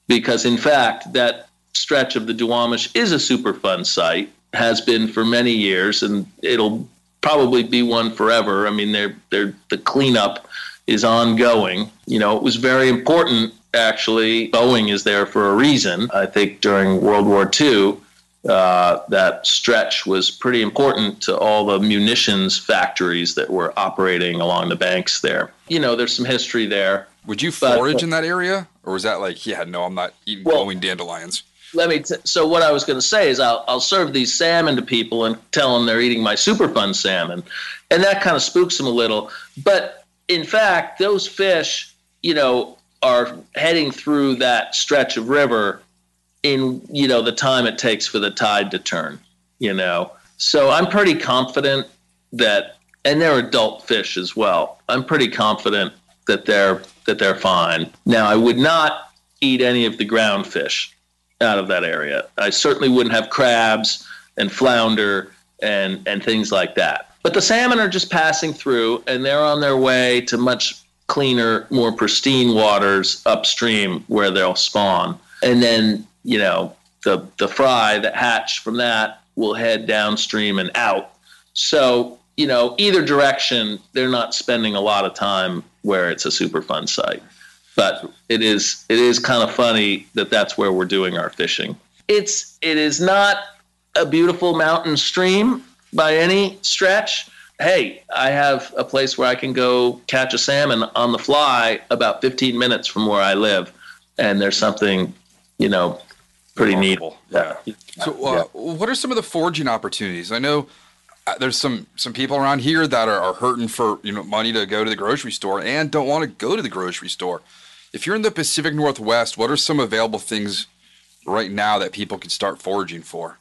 because, in fact, that stretch of the Duwamish is a Superfund site has been for many years, and it'll probably be one forever. I mean, they're, they're, the cleanup is ongoing. You know, it was very important, actually. Boeing is there for a reason. I think during World War II, uh, that stretch was pretty important to all the munitions factories that were operating along the banks there. You know, there's some history there. Would you forage but, in that area? Or was that like, yeah, no, I'm not eating well, glowing dandelions? Let me. T- so what I was going to say is I'll I'll serve these salmon to people and tell them they're eating my super fun salmon, and that kind of spooks them a little. But in fact, those fish, you know, are heading through that stretch of river in you know the time it takes for the tide to turn. You know, so I'm pretty confident that, and they're adult fish as well. I'm pretty confident that they're that they're fine. Now, I would not eat any of the ground fish out of that area. I certainly wouldn't have crabs and flounder and and things like that. But the salmon are just passing through, and they're on their way to much cleaner, more pristine waters upstream where they'll spawn. And then, you know, the the fry that hatch from that will head downstream and out. So, you know, either direction, they're not spending a lot of time where it's a Superfund site. But it is it is kind of funny that that's where we're doing our fishing. It's it is not a beautiful mountain stream by any stretch. Hey, I have a place where I can go catch a salmon on the fly about 15 minutes from where I live, and there's something, you know, pretty Remarkable. neat. Yeah. So, uh, what are some of the foraging opportunities? I know uh, there's some some people around here that are, are hurting for you know money to go to the grocery store and don't want to go to the grocery store. If you're in the Pacific Northwest, what are some available things right now that people can start foraging for?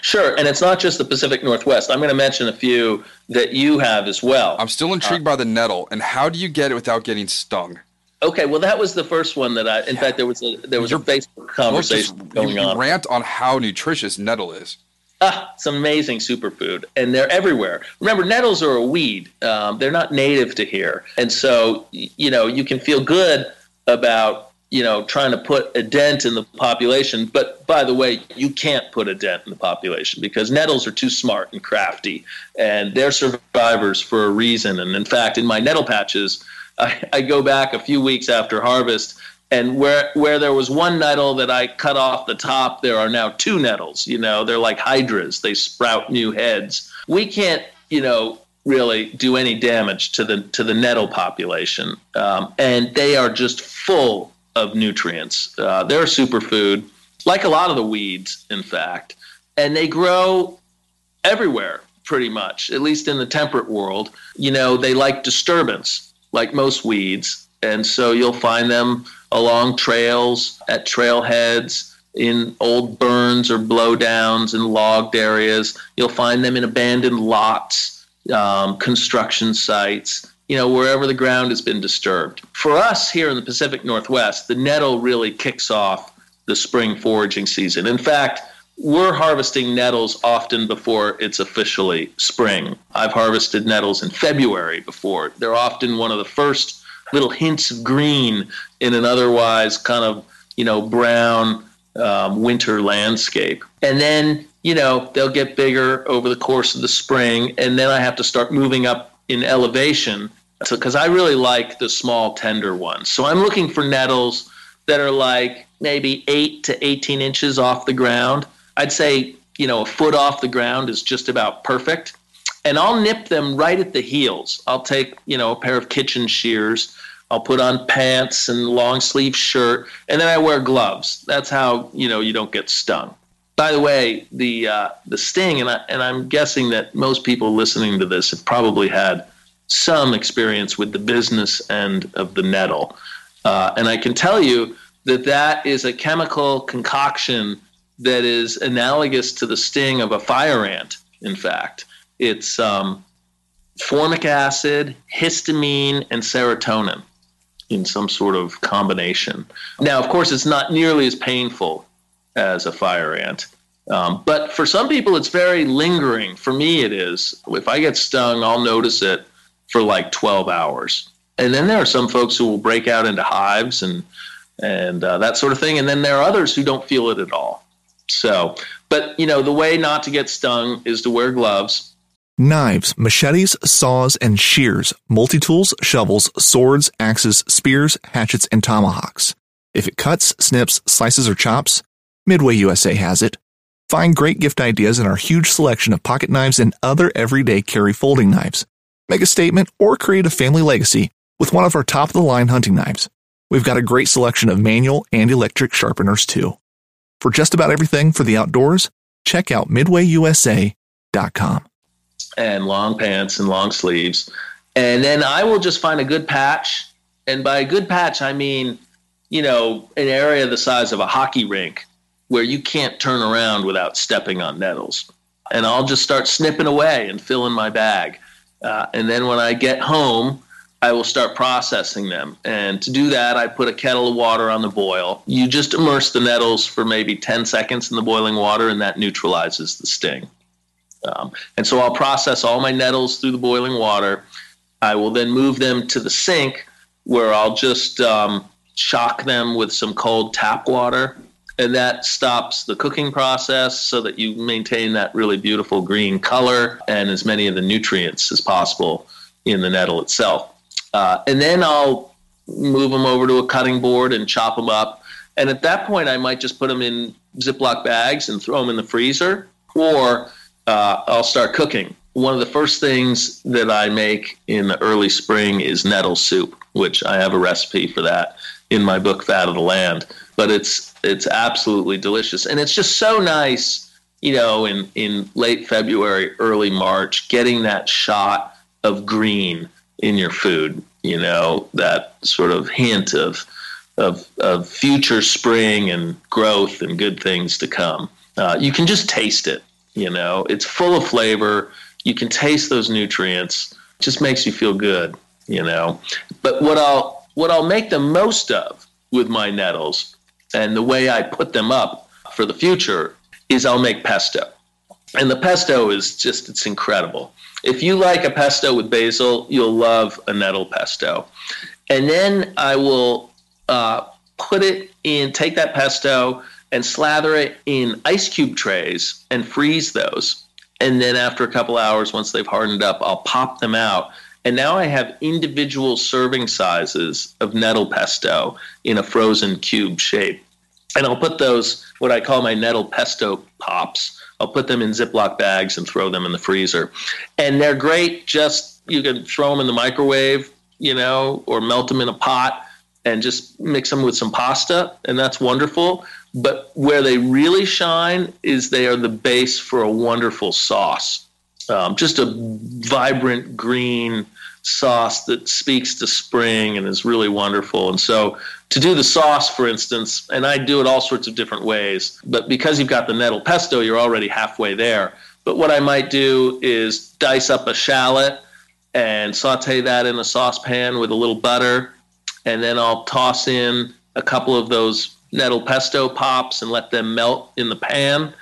Sure, and it's not just the Pacific Northwest. I'm going to mention a few that you have as well. I'm still intrigued by the nettle, and how do you get it without getting stung? Okay, well, that was the first one that I. In fact, there was a there was a You're- Facebook conversation Just- going you on. rant on how nutritious nettle is. Ah, it's amazing superfood, and they're everywhere. Remember, nettles are a weed; um, they're not native to here, and so you know you can feel good about you know trying to put a dent in the population. But by the way, you can't put a dent in the population because nettles are too smart and crafty, and they're survivors for a reason. And in fact, in my nettle patches, I, I go back a few weeks after harvest and where where there was one nettle that I cut off the top, there are now two nettles. You know, they're like hydras; they sprout new heads. We can't, you know, really do any damage to the to the nettle population, um, and they are just full of nutrients. Uh, they're a superfood, like a lot of the weeds, in fact, and they grow everywhere pretty much at least in the temperate world. You know they like disturbance like most weeds and so you'll find them along trails at trailheads in old burns or blowdowns in logged areas. You'll find them in abandoned lots um, construction sites you know wherever the ground has been disturbed for us here in the pacific northwest the nettle really kicks off the spring foraging season in fact we're harvesting nettles often before it's officially spring. I've harvested nettles in February before. They're often one of the first little hints of green in an otherwise kind of, you know, brown um, winter landscape. And then, you know, they'll get bigger over the course of the spring. And then I have to start moving up in elevation because I really like the small, tender ones. So I'm looking for nettles that are like maybe 8 to 18 inches off the ground. I'd say, you know, a foot off the ground is just about perfect. And I'll nip them right at the heels. I'll take, you know, a pair of kitchen shears. I'll put on pants and long sleeve shirt, and then I wear gloves. That's how you know you don't get stung. By the way, the uh, the sting, and I, and I'm guessing that most people listening to this have probably had some experience with the business end of the nettle, uh, and I can tell you that that is a chemical concoction that is analogous to the sting of a fire ant. In fact, it's um, formic acid, histamine, and serotonin in some sort of combination. Now, of course, it's not nearly as painful as a fire ant. Um, but for some people, it's very lingering. For me, it is. If I get stung, I'll notice it for like 12 hours. And then there are some folks who will break out into hives and and uh, that sort of thing. And then there are others who don't feel it at all. So, but you know, the way not to get stung is to wear gloves. Knives, machetes, saws, and shears, multi tools, shovels, swords, axes, spears, hatchets, and tomahawks. If it cuts, snips, slices, or chops, Midway USA has it. Find great gift ideas in our huge selection of pocket knives and other everyday carry folding knives. Make a statement or create a family legacy with one of our top of the line hunting knives. We've got a great selection of manual and electric sharpeners too. For just about everything for the outdoors, check out midwayusa.com. and long pants and long sleeves. And then I will just find a good patch. And by a good patch, I mean, you know, an area the size of a hockey rink where you can't turn around without stepping on nettles. And I'll just start snipping away and filling my bag. Uh, and then when I get home, I will start processing them. And to do that, I put a kettle of water on the boil. You just immerse the nettles for maybe 10 seconds in the boiling water, and that neutralizes the sting. Um, and so I'll process all my nettles through the boiling water. I will then move them to the sink where I'll just um, shock them with some cold tap water. And that stops the cooking process so that you maintain that really beautiful green color and as many of the nutrients as possible in the nettle itself. Uh, and then I'll move them over to a cutting board and chop them up. And at that point, I might just put them in Ziploc bags and throw them in the freezer, or uh, I'll start cooking. One of the first things that I make in the early spring is nettle soup, which I have a recipe for that in my book Fat of the Land. But it's it's absolutely delicious, and it's just so nice, you know, in in late February, early March, getting that shot of green in your food. You know, that sort of hint of of, of future spring and growth and good things to come. Uh, you can just taste it. You know, it's full of flavor. You can taste those nutrients. It just makes you feel good. You know, but what I'll what I'll make the most of with my nettles and the way I put them up for the future is I'll make pesto. And the pesto is just it's incredible. If you like a pesto with basil, you'll love a nettle pesto. And then I will uh, put it in, take that pesto and slather it in ice cube trays and freeze those. And then after a couple hours, once they've hardened up, I'll pop them out. And now I have individual serving sizes of nettle pesto in a frozen cube shape. And I'll put those, what I call my nettle pesto pops, I'll put them in Ziploc bags and throw them in the freezer. And they're great, just you can throw them in the microwave, you know, or melt them in a pot and just mix them with some pasta, and that's wonderful. But where they really shine is they are the base for a wonderful sauce. Um, just a vibrant green sauce that speaks to spring and is really wonderful. And so to do the sauce, for instance, and I do it all sorts of different ways, but because you've got the nettle pesto, you're already halfway there. But what I might do is dice up a shallot and saute that in a saucepan with a little butter and then I'll toss in a couple of those nettle pesto pops and let them melt in the pan.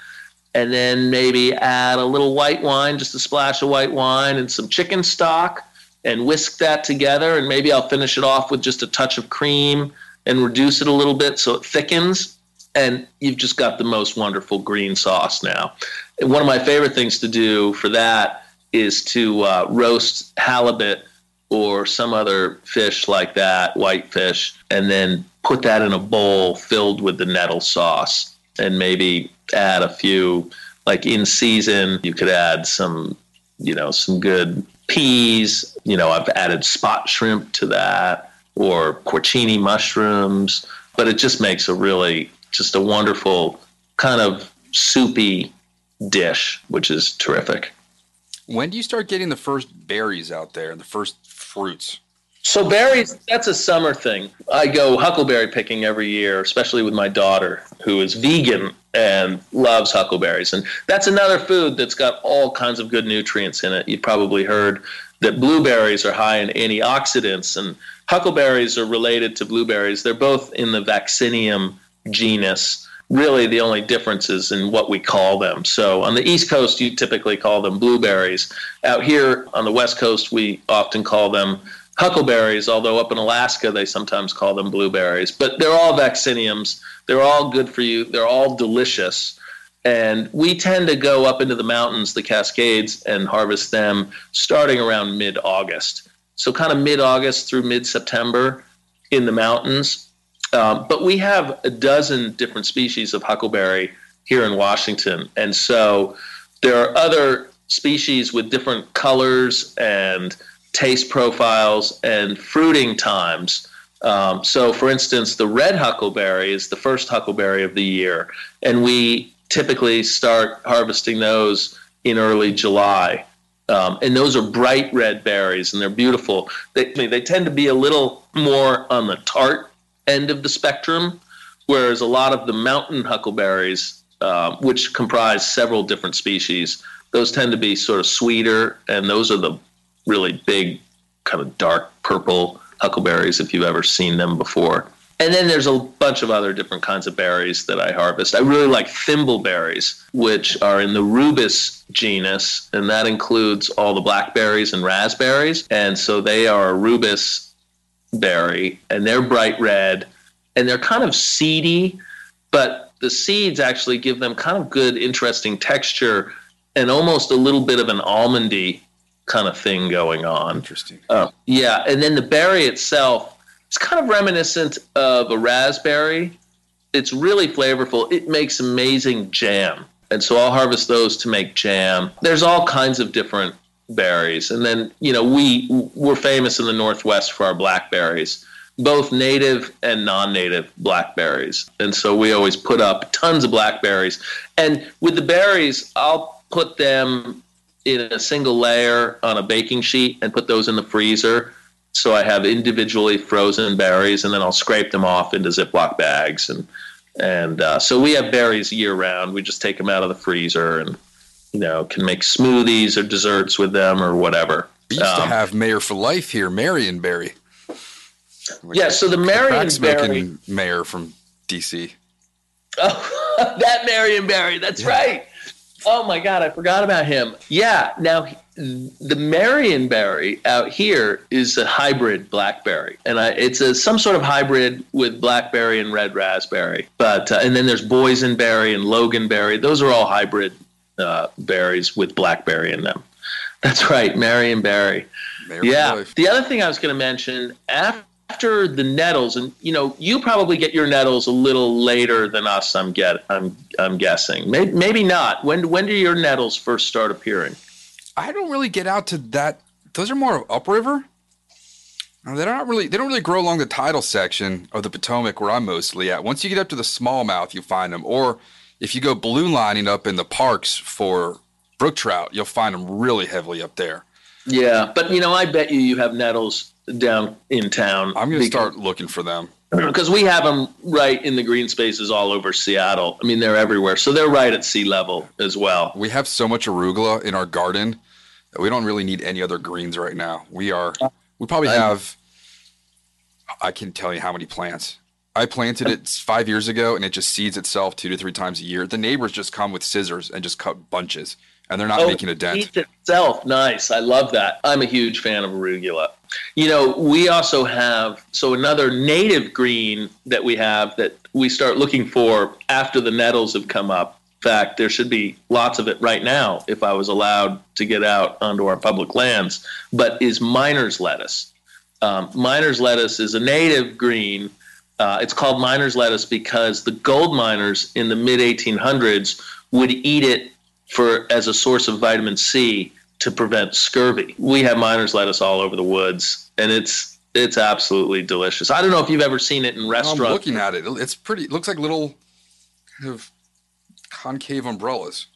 And then maybe add a little white wine, just a splash of white wine and some chicken stock, and whisk that together. And maybe I'll finish it off with just a touch of cream and reduce it a little bit so it thickens. And you've just got the most wonderful green sauce now. And one of my favorite things to do for that is to uh, roast halibut or some other fish like that, white fish, and then put that in a bowl filled with the nettle sauce and maybe add a few like in season you could add some you know some good peas you know i've added spot shrimp to that or porcini mushrooms but it just makes a really just a wonderful kind of soupy dish which is terrific when do you start getting the first berries out there and the first fruits? So berries, that's a summer thing. I go huckleberry picking every year, especially with my daughter, who is vegan and loves huckleberries. And that's another food that's got all kinds of good nutrients in it. You probably heard that blueberries are high in antioxidants, and huckleberries are related to blueberries. They're both in the Vaccinium genus. Really, the only difference is in what we call them. So, on the East Coast, you typically call them blueberries. Out here on the West Coast, we often call them huckleberries, although up in Alaska, they sometimes call them blueberries. But they're all vacciniums. They're all good for you, they're all delicious. And we tend to go up into the mountains, the Cascades, and harvest them starting around mid August. So, kind of mid August through mid September in the mountains. Um, but we have a dozen different species of huckleberry here in Washington. And so there are other species with different colors and taste profiles and fruiting times. Um, so, for instance, the red huckleberry is the first huckleberry of the year, and we typically start harvesting those in early July. Um, and those are bright red berries, and they're beautiful. They, they tend to be a little more on the tart end of the spectrum, whereas a lot of the mountain huckleberries, uh, which comprise several different species, those tend to be sort of sweeter, and those are the really big, kind of dark purple huckleberries if you've ever seen them before. And then there's a bunch of other different kinds of berries that I harvest. I really like thimbleberries, which are in the rubus genus, and that includes all the blackberries and raspberries. And so they are a rubus berry, and they're bright red, and they're kind of seedy, but the seeds actually give them kind of good, interesting texture and almost a little bit of an almondy kind of thing going on. Interesting. Uh, yeah, and then the berry itself it's kind of reminiscent of a raspberry. It's really flavorful. It makes amazing jam. And so I'll harvest those to make jam. There's all kinds of different berries. And then, you know, we we're famous in the Northwest for our blackberries, both native and non-native blackberries. And so we always put up tons of blackberries. And with the berries, I'll put them in a single layer on a baking sheet and put those in the freezer so I have individually frozen berries, and then I'll scrape them off into Ziploc bags, and and uh, so we have berries year round. We just take them out of the freezer, and you know can make smoothies or desserts with them or whatever. We used um, to have Mayor for Life here, Marionberry. Yeah, so the Marionberry mayor from DC. Oh, that Marionberry, that's yeah. right. Oh my God, I forgot about him. Yeah, now the Marionberry out here is a hybrid blackberry, and I, it's a some sort of hybrid with blackberry and red raspberry. But uh, and then there's boysenberry and loganberry; those are all hybrid uh, berries with blackberry in them. That's right, Marionberry. yeah. The other thing I was going to mention after after the nettles, and you know, you probably get your nettles a little later than us. I'm get, I'm, I'm guessing. Maybe, maybe not. When, when do your nettles first start appearing? I don't really get out to that. Those are more upriver. They're not really. They don't really grow along the tidal section of the Potomac where I'm mostly at. Once you get up to the smallmouth, you find them. Or if you go blue lining up in the parks for brook trout, you'll find them really heavily up there. Yeah, but you know, I bet you you have nettles down in town. I'm going to start looking for them because we have them right in the green spaces all over Seattle. I mean, they're everywhere, so they're right at sea level as well. We have so much arugula in our garden that we don't really need any other greens right now. We are. We probably have. I can tell you how many plants. I planted it five years ago, and it just seeds itself two to three times a year. The neighbors just come with scissors and just cut bunches and they're not oh, making a dent. itself, nice. I love that. I'm a huge fan of arugula. You know, we also have so another native green that we have that we start looking for after the nettles have come up. In fact, there should be lots of it right now if I was allowed to get out onto our public lands. But is miner's lettuce. Um, miner's lettuce is a native green. Uh, it's called miner's lettuce because the gold miners in the mid 1800s would eat it for as a source of vitamin C to prevent scurvy. We have miner's lettuce all over the woods, and it's it's absolutely delicious. I don't know if you've ever seen it in restaurants. I'm looking at it. It's pretty. It looks like little kind of concave umbrellas.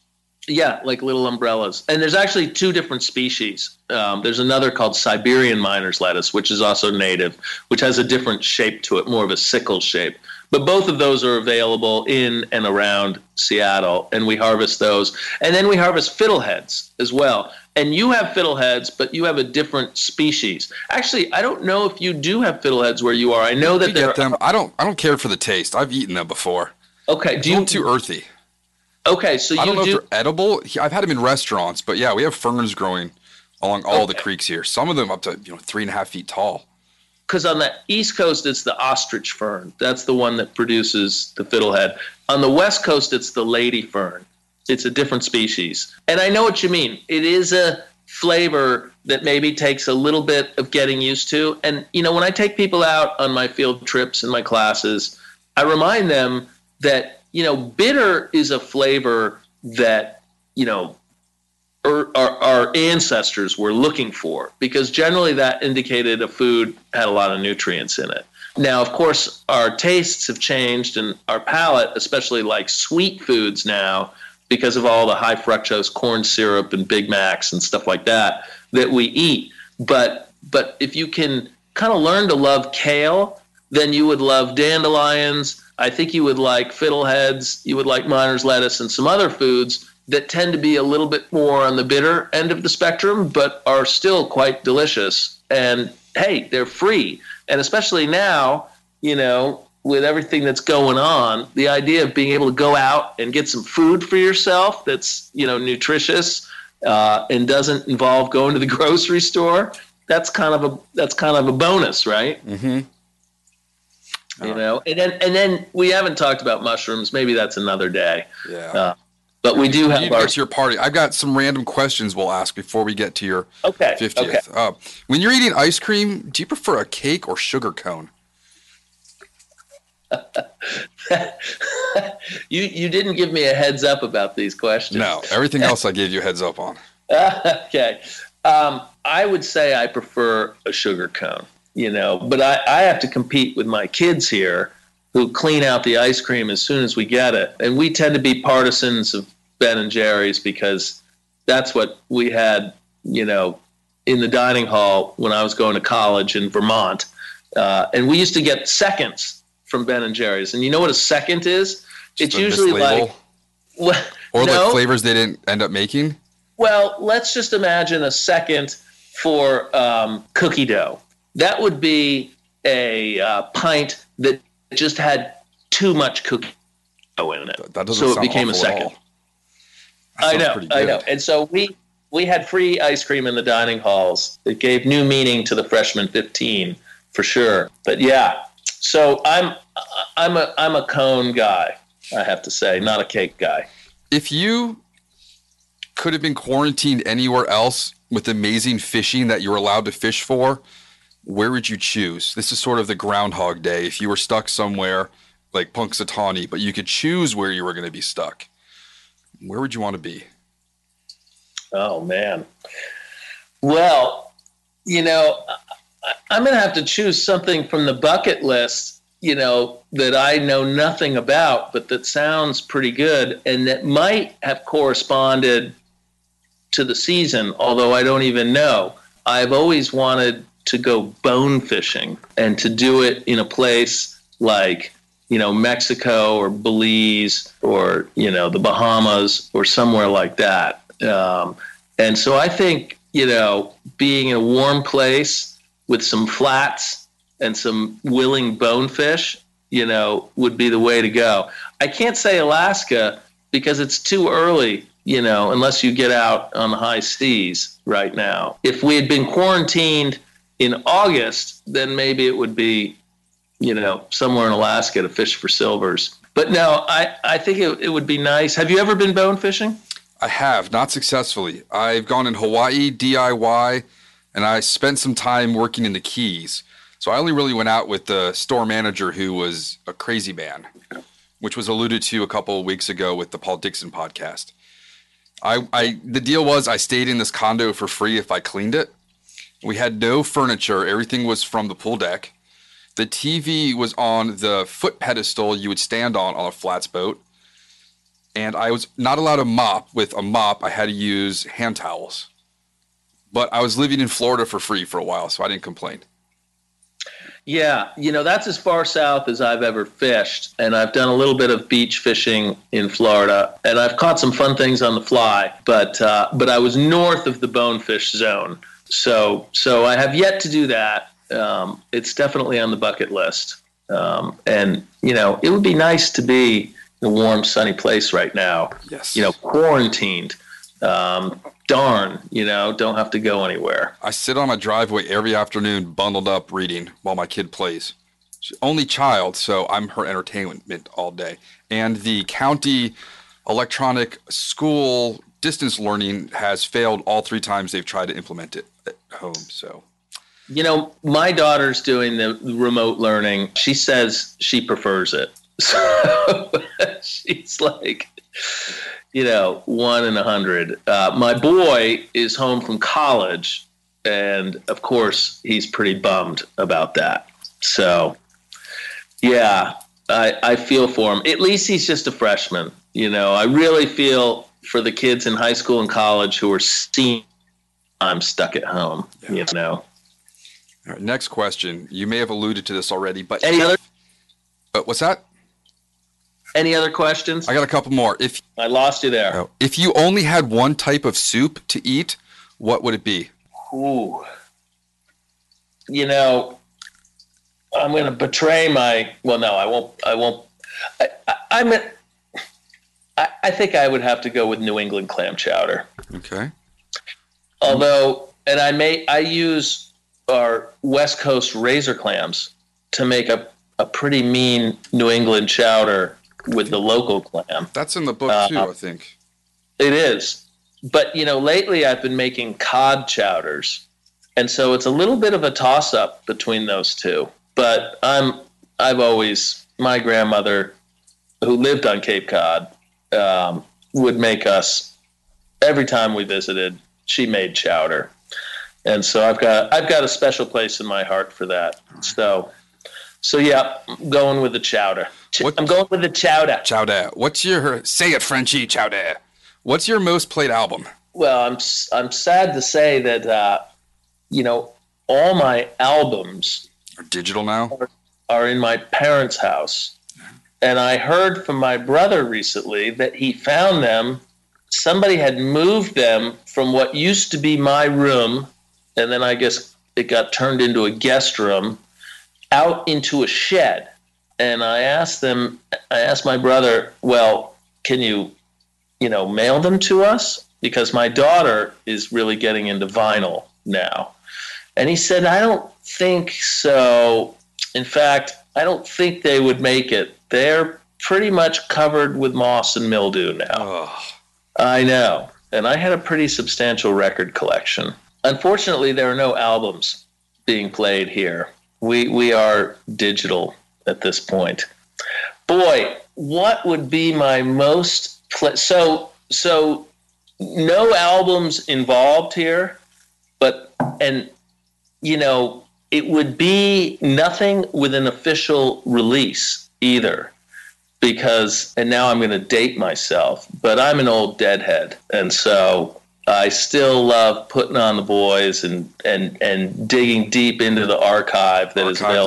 Yeah, like little umbrellas. And there's actually two different species. Um, there's another called Siberian miner's lettuce, which is also native, which has a different shape to it, more of a sickle shape. But both of those are available in and around Seattle, and we harvest those. And then we harvest fiddleheads as well. And you have fiddleheads, but you have a different species. Actually, I don't know if you do have fiddleheads where you are. I know that they get them. I don't. I don't care for the taste. I've eaten them before. Okay. Do you too earthy? Okay, so you I don't know do, if they're edible. I've had them in restaurants, but yeah, we have ferns growing along all okay. the creeks here. Some of them up to you know three and a half feet tall because on the east coast it's the ostrich fern that's the one that produces the fiddlehead on the west coast it's the lady fern it's a different species. And i know what you mean. It is a flavor that maybe takes a little bit of getting used to. And you know when i take people out on my field trips and my classes i remind them that you know bitter is a flavor that you know er, our, our, ancestors were looking for because generally that indicated a food had a lot of nutrients in it. Now, of course, our tastes have changed and our palate, especially like sweet foods now, because of all the high fructose corn syrup and Big Macs and stuff like that that we eat. But but if you can kind of learn to love kale, then you would love dandelions. I think you would like fiddleheads. You would like miner's lettuce and some other foods that tend to be a little bit more on the bitter end of the spectrum, but are still quite delicious. And hey, they're free. And especially now, you know, with everything that's going on, the idea of being able to go out and get some food for yourself that's you know nutritious uh, and doesn't involve going to the grocery store, that's kind of a that's kind of a bonus, right? Mm-hmm. You know, and then and then we haven't talked about mushrooms. Maybe that's another day. Yeah. Uh, but we do have need to our to your party. I've got some random questions we'll ask before we get to your okay. 50th. Okay. Uh, when you're eating ice cream, do you prefer a cake or sugar cone? you you didn't give me a heads up about these questions. No, everything else I gave you a heads up on. okay. Um, I would say I prefer a sugar cone, you know, but I, I have to compete with my kids here who clean out the ice cream as soon as we get it. And we tend to be partisans of Ben and Jerry's because that's what we had, you know, in the dining hall when I was going to college in Vermont. Uh, and we used to get seconds from Ben and Jerry's. And you know what a second is? it's usually mislabel? like, well, or no. like flavors they didn't end up making. Well, let's just imagine a second for um, cookie dough. That would be a uh, pint that just had too much cookie dough in it. That- doesn't so it became a second. I know, I know. And so we we had free ice cream in the dining halls. It gave new meaning to the freshman 15 for sure. But yeah, so I'm I'm a I'm a cone guy. I have to say, not a cake guy. If you could have been quarantined anywhere else with amazing fishing that you're allowed to fish for, where would you choose? This is sort of the Groundhog Day. If you were stuck somewhere like Punxsutawney, but you could choose where you were going to be stuck, where would you want to be? Oh man. Well, you know, I'm going to have to choose something from the bucket list, you know, that I know nothing about, but that sounds pretty good and that might have corresponded to the season, although I don't even know. I've always wanted to go bone fishing and to do it in a place like, you know, Mexico or Belize or, you know, the Bahamas or somewhere like that. Um, and so I think, you know, being in a warm place with some flats and some willing bonefish, you know, would be the way to go. I can't say Alaska because it's too early, you know, unless you get out on the high seas right now. If we had been quarantined in August, then maybe it would be, you know, somewhere in Alaska to fish for silvers. But no, I, I think it, it would be nice. Have you ever been bone fishing? I have, not successfully. I've gone in Hawaii, DIY, and I spent some time working in the Keys. So I only really went out with the store manager who was a crazy man, which was alluded to a couple of weeks ago with the Paul Dixon podcast. I, I the deal was I stayed in this condo for free if I cleaned it. We had no furniture, everything was from the pool deck. The TV was on the foot pedestal you would stand on on a flats boat and I was not allowed to mop with a mop. I had to use hand towels. But I was living in Florida for free for a while, so I didn't complain. Yeah, you know, that's as far south as I've ever fished. And I've done a little bit of beach fishing in Florida. And I've caught some fun things on the fly, but uh, but I was north of the bonefish zone. So so I have yet to do that. Um, it's definitely on the bucket list. Um, and, you know, it would be nice to be in a warm, sunny place right now. Yes. You know, quarantined. Um, darn, you know, don't have to go anywhere. I sit on my driveway every afternoon, bundled up, reading while my kid plays. She's only child, so I'm her entertainment all day. And the county electronic school distance learning has failed all three times they've tried to implement it at home. So You know, my daughter's doing the remote learning. She says she prefers it. So she's like, you know, one in a hundred. Uh, my boy is home from college, and of course, he's pretty bummed about that. So, yeah, I, I feel for him. At least he's just a freshman. You know, I really feel for the kids in high school and college who are seeing I'm stuck at home. You know. all right, next question. You may have alluded to this already, but Any other uh, what's that? Any other questions? I got a couple more. If I lost you there. Oh. If you only had one type of soup to eat, what would it be? Ooh. You know, I'm going to betray my. Well, no, I won't. I won't. I, I, I'm. A, I, I think I would have to go with New England clam chowder. Okay. Although, and I may I use our West Coast razor clams to make a a pretty mean New England chowder with the local clam. That's in the book Uh, too, I think. It is. But, you know, lately I've been making cod chowders. And so it's a little bit of a toss up between those two. But I'm I've always my grandmother who lived on Cape Cod um, would make us every time we visited, she made chowder. And so I've got I've got a special place in my heart for that. So so yeah, I'm going with the chowder. Ch- I'm going with the chowder. Chowder. What's your say it, Frenchie? Chowder. What's your most played album? Well, I'm I'm sad to say that uh, you know all my albums are digital now? are in my parents' house, and I heard from my brother recently that he found them. Somebody had moved them from what used to be my room, and then I guess it got turned into a guest room, out into a shed. And I asked them, I asked my brother, well, can you you know, mail them to us because my daughter is really getting into vinyl now. And he said, I don't think so. In fact, I don't think they would make it. They're pretty much covered with moss and mildew now. Oh, I know. And I had a pretty substantial record collection. Unfortunately, there are no albums being played here. We we are digital at this point. Boy, what would be my most pla so so no albums involved here, but and you know, it would be nothing with an official release either because and now I'm going to date myself, but I'm an old deadhead, and so I still love putting on the boys and and and digging deep into the archive that is available.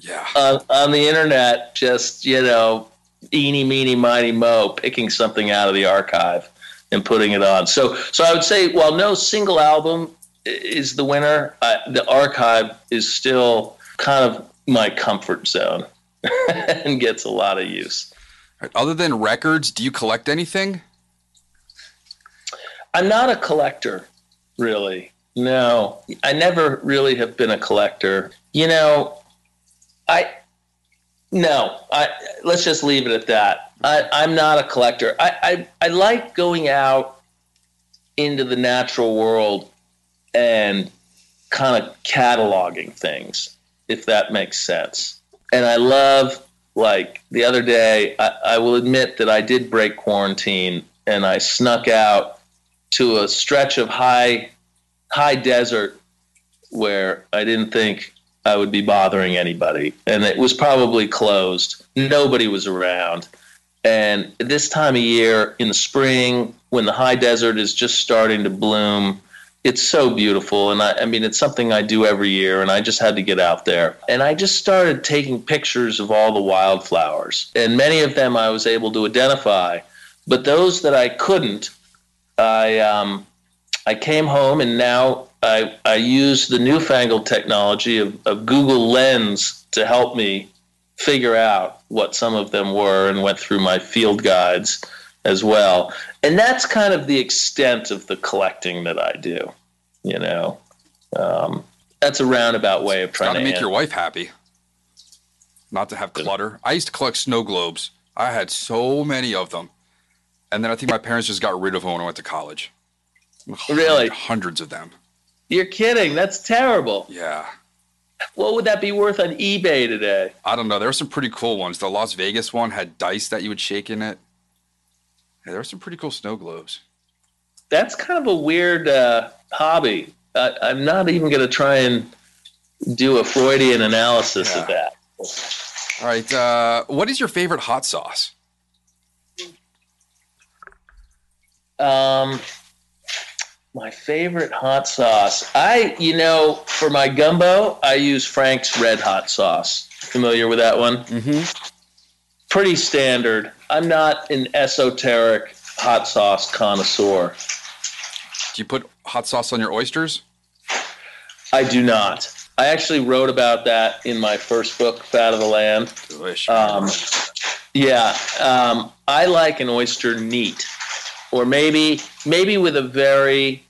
Yeah. on, on the internet. Just you know, eeny meeny miny mo, picking something out of the archive and putting it on. So so I would say, while no single album is the winner, uh, the archive is still kind of my comfort zone and gets a lot of use. Other than records, do you collect anything? I'm not a collector, really. No, I never really have been a collector. You know, I no. I let's just leave it at that. I, I'm not a collector. I, I I like going out into the natural world and kind of cataloging things, if that makes sense. And I love like the other day. I, I will admit that I did break quarantine and I snuck out to a stretch of high high desert where I didn't think I would be bothering anybody. And it was probably closed. Nobody was around. And this time of year in the spring when the high desert is just starting to bloom it's so beautiful. And I, I mean it's something I do every year and I just had to get out there. And I just started taking pictures of all the wildflowers. And many of them I was able to identify. But those that I couldn't I um, I came home and now I I use the newfangled technology of, of Google Lens to help me figure out what some of them were and went through my field guides as well. And that's kind of the extent of the collecting that I do. You know, um, that's a roundabout way of trying to make your wife happy. Not to have clutter. I used to collect snow globes. I had so many of them. And then I think my parents just got rid of them when I went to college. Really? Hundreds of them. You're kidding? That's terrible. Yeah. What would that be worth on eBay today? I don't know. There were some pretty cool ones. The Las Vegas one had dice that you would shake in it. Yeah, there were some pretty cool snow globes. that's kind of a weird uh, hobby. I, I'm not even going to try and do a Freudian analysis of that. All right. Uh, what is your favorite hot sauce? Um, my favorite hot sauce. I, you know, for my gumbo, I use Frank's Red Hot sauce. Familiar with that one? Mm-hmm. Pretty standard. I'm not an esoteric hot sauce connoisseur. Do you put hot sauce on your oysters? I do not. I actually wrote about that in my first book, Fat of the Land. Delicious. Um, yeah, um, I like an oyster neat, or maybe maybe with a very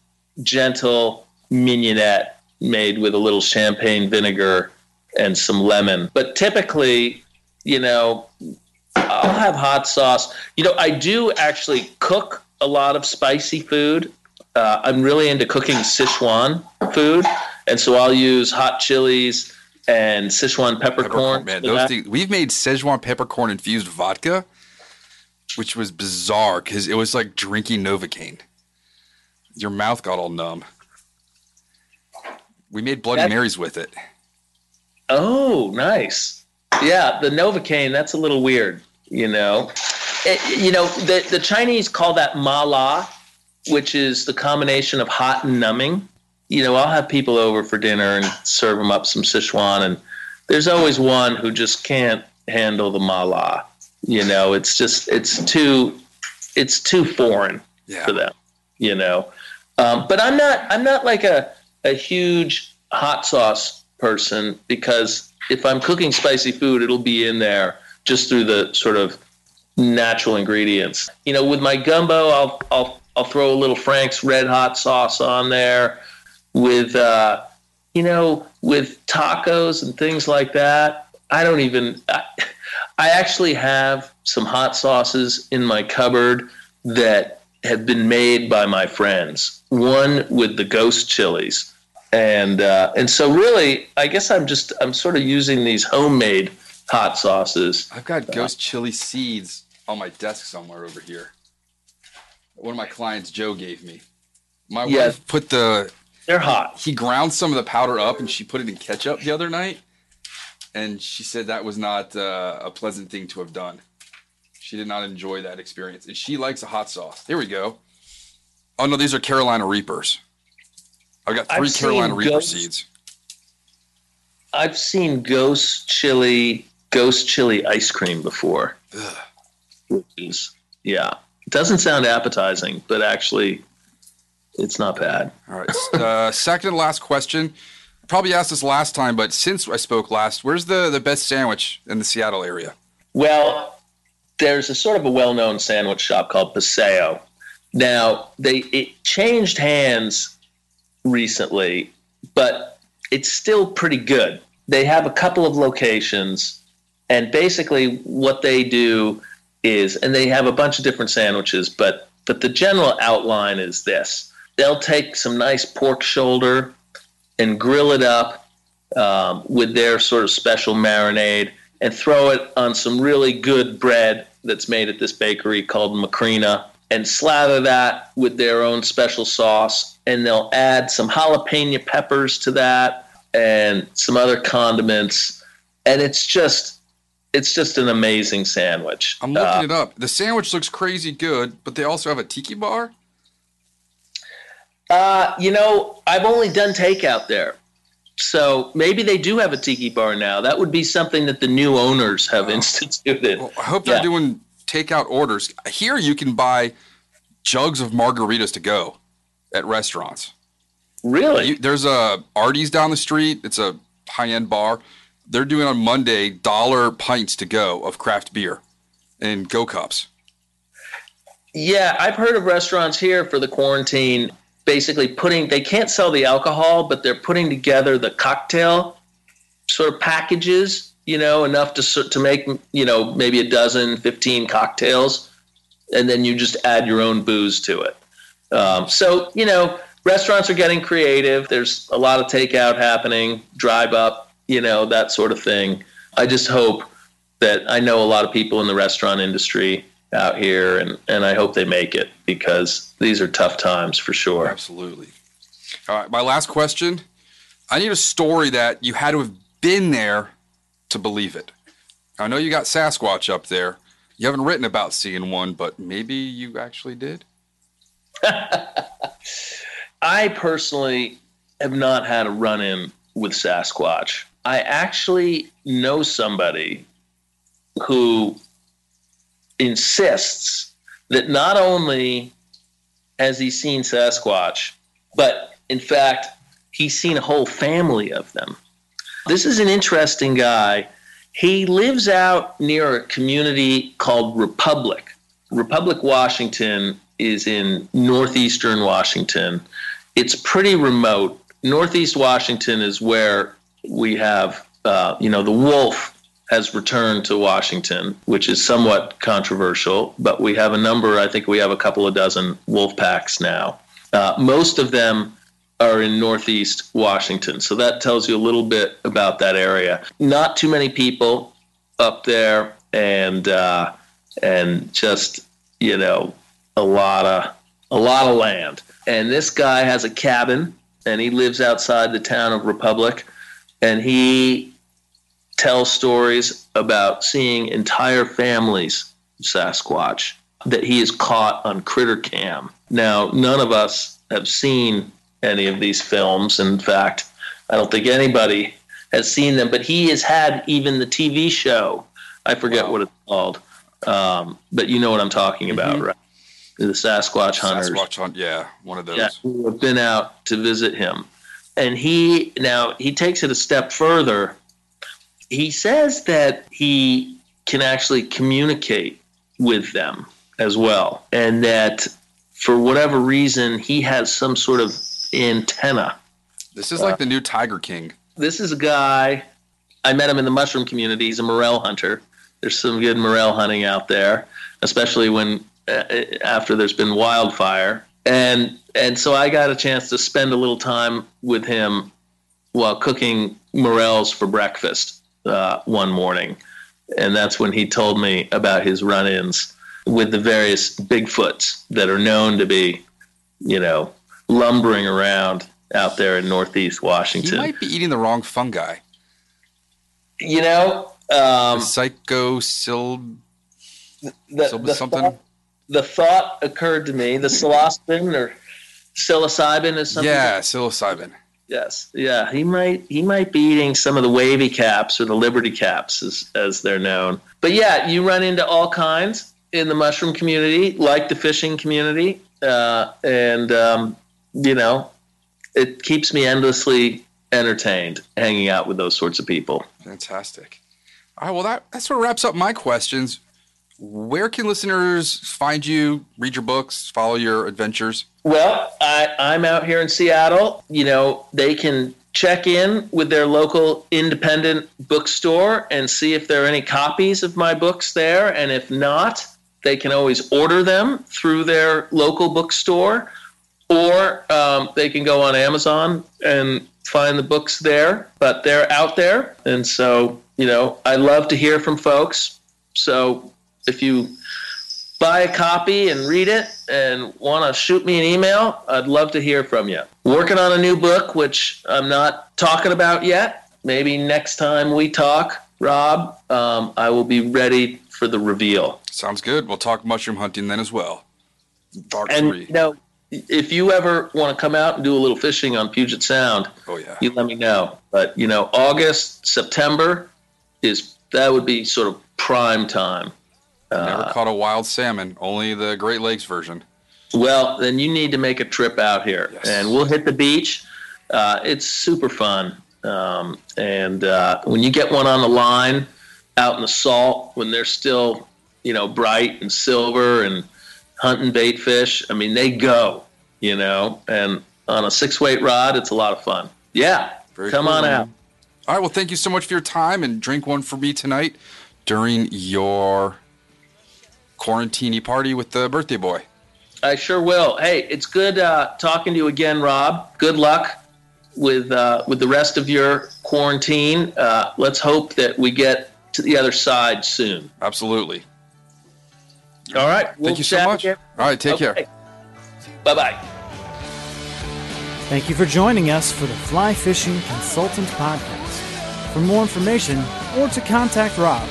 gentle mignonette made with a little champagne vinegar and some lemon. But typically, you know, I'll have hot sauce. You know, I do actually cook a lot of spicy food. Uh, I'm really into cooking Sichuan food, and so I'll use hot chilies and Sichuan peppercorn. Peppercorn, man. Those things, we've made Sichuan peppercorn infused vodka, which was bizarre because it was like drinking Novocaine. Your mouth got all numb. We made Bloody That- Marys with it. Oh, nice. Yeah, the Novocaine, that's a little weird, you know. It- you know, the, the Chinese call that ma la, which is the combination of hot and numbing. You know, I'll have people over for dinner and serve them up some Sichuan, and there's always one who just can't handle the ma la. You know, it's just, it's too, it's too foreign Yeah. for them, you know. Um, but I'm not I'm not like a a huge hot sauce person because if I'm cooking spicy food, it'll be in there just through the sort of natural ingredients. You know, with my gumbo, I'll I'll I'll throw a little Frank's red hot sauce on there with uh, you know with tacos and things like that. I don't even. I, I actually have some hot sauces in my cupboard that have been made by my friends. One with the ghost chilies, and uh, and so really, I guess I'm just I'm sort of using these homemade hot sauces. I've got ghost chili seeds on my desk somewhere over here. One of my clients, Joe, gave me. My Yeah. wife put the They're hot. he ground some of the powder up and she put it in ketchup the other night, and she said that was not uh, a pleasant thing to have done. She did not enjoy that experience, and she likes a hot sauce. Here we go. Oh no, these are Carolina Reapers. I've got 3 I've Carolina Reaper ghost- seeds. I've seen ghost chili ghost chili ice cream before. Is- yeah, it doesn't sound appetizing, but actually, it's not bad. All right. Uh, second and last question. Probably asked this last time, but since I spoke last, where's the, the best sandwich in the Seattle area? Well, there's a sort of a well-known sandwich shop called Paseo. Now, they it changed hands recently, but it's still pretty good. They have a couple of locations, and basically what they do is, and they have a bunch of different sandwiches, but but the general outline is this: they'll take some nice pork shoulder and grill it up um, with their sort of special marinade and throw it on some really good bread that's made at this bakery called Macrina and slather that with their own special sauce. And they'll add some jalapeno peppers to that and some other condiments. And it's just, it's just an amazing sandwich. I'm looking Uh, it up. The sandwich looks crazy good, but they also have a tiki bar. Uh, you know, I've only done takeout there. So maybe they do have a tiki bar now. That would be something that the new owners have instituted. Well, I hope they're Yeah. doing takeout orders. Here you can buy jugs of margaritas to go at restaurants. Really? You, there's a Artie's down the street. It's a high end bar. They're doing on Monday dollar pints to go of craft beer and go cups. Yeah, I've heard of restaurants here for the quarantine basically putting they can't sell the alcohol, but they're putting together the cocktail sort of packages, you know, enough to to make, you know, maybe a dozen, 15 cocktails and then you just add your own booze to it. Um, so, you know, restaurants are getting creative. There's a lot of takeout happening, drive up, you know, that sort of thing. I just hope that I know a lot of people in the restaurant industry out here, and, and I hope they make it because these are tough times for sure. Absolutely. All right, my last question. I need a story that you had to have been there to believe it. I know you got Sasquatch up there. You haven't written about seeing one, but maybe you actually did. I personally have not had a run in with Sasquatch. I actually know somebody who insists that not only has he seen Sasquatch, but in fact, he's seen a whole family of them. This is an interesting guy. He lives out near a community called Republic. Republic, Washington is in northeastern Washington. It's pretty remote. Northeast Washington is where we have, uh, you know, the wolf has returned to Washington, which is somewhat controversial, but we have a number, I think we have a couple of dozen wolf packs now. Uh, most of them are in Northeast Washington. So that tells you a little bit about that area. Not too many people up there, and uh, and just you know a lot of a lot of land. And this guy has a cabin, and he lives outside the town of Republic, and he tells stories about seeing entire families Sasquatch that he has caught on Critter Cam. Now, none of us have seen any of these films. In fact, I don't think anybody has seen them, but he has had even the TV show. I forget wow. what it's called, um, but you know what I'm talking about, mm-hmm. right? The Sasquatch hunters. Sasquatch hunt, yeah, one of those. Yeah, who have been out to visit him, and he now he takes it a step further. He says that he can actually communicate with them as well, and that for whatever reason he has some sort of antenna. This is like uh, the new Tiger King. This is a guy. I met him in the mushroom community. He's a morel hunter. There's some good morel hunting out there, especially when uh, after there's been wildfire. And and so I got a chance to spend a little time with him while cooking morels for breakfast uh, one morning, and that's when he told me about his run-ins with the various Bigfoots that are known to be, you know, lumbering around out there in Northeast Washington. He might be eating the wrong fungi. You know, um, psychosil the, the, the something. Thought, the thought occurred to me: the psilocybin or psilocybin is something. Yeah, psilocybin. Yes, yeah, he might he might be eating some of the wavy caps or the liberty caps, as as they're known. But yeah, you run into all kinds in the mushroom community, like the fishing community, uh, and um, you know, it keeps me endlessly entertained hanging out with those sorts of people. Fantastic. All right, well, that, that sort of wraps up my questions. Where can listeners find you, read your books, follow your adventures? Well, I, I'm out here in Seattle. You know, they can check in with their local independent bookstore and see if there are any copies of my books there. And if not, they can always order them through their local bookstore or um, they can go on Amazon and find the books there. But they're out there, and so you know I love to hear from folks. So if you buy a copy and read it and want to shoot me an email, I'd love to hear from you. Working on a new book, which I'm not talking about yet. Maybe next time we talk, Rob, um, I will be ready for the reveal. Sounds good. We'll talk mushroom hunting then as well. Dark and, three. You know, if you ever want to come out and do a little fishing on Puget Sound, oh yeah, you let me know. But you know, August, September is that would be sort of prime time. Never uh, caught a wild salmon, only the Great Lakes version. Well, then you need to make a trip out here, yes. and we'll hit the beach. Uh, it's super fun, um, and uh, when you get one on the line out in the salt, when they're still, you know, bright and silver and hunting bait fish. I mean, they go, you know, and on a six weight rod, it's a lot of fun. Yeah, Very come cool. on out. All right. Well, thank you so much for your time and drink one for me tonight during your quarantini party with the birthday boy. I sure will. Hey, it's good uh, talking to you again, Rob. Good luck with uh, with the rest of your quarantine. Uh, let's hope that we get to the other side soon. Absolutely. All right. We'll Thank you so much. Again. All right. Take okay. care. Bye bye. Thank you for joining us for the Fly Fishing Consultant Podcast. For more information or to contact Rob,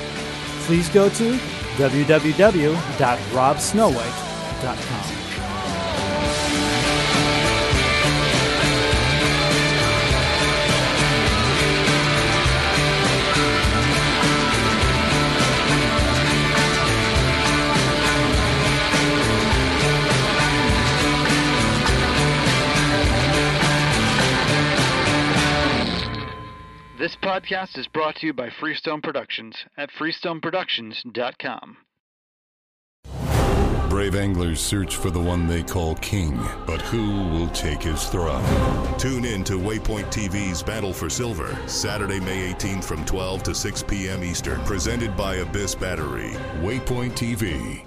please go to www.robsnowhite.com. This podcast is brought to you by Freestone Productions at freestoneproductions.com. Brave anglers search for the one they call king, but who will take his throne? Tune in to Waypoint TV's Battle for Silver, Saturday, May 18th from 12 to 6 p.m. Eastern, presented by Abyss Battery. Waypoint TV.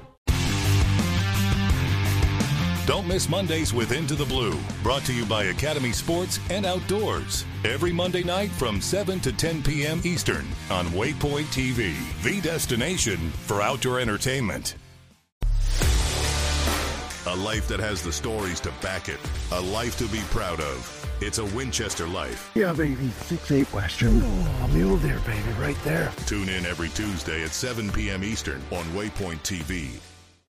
Don't miss Mondays with Into the Blue, brought to you by Academy Sports and Outdoors. Every Monday night from 7 to 10 p.m. Eastern on Waypoint TV, the destination for outdoor entertainment. A life that has the stories to back it, a life to be proud of. It's a Winchester life. Yeah, baby. 6 8 Western. Oh, mule there, baby, right there. Tune in every Tuesday at 7 p.m. Eastern on Waypoint TV.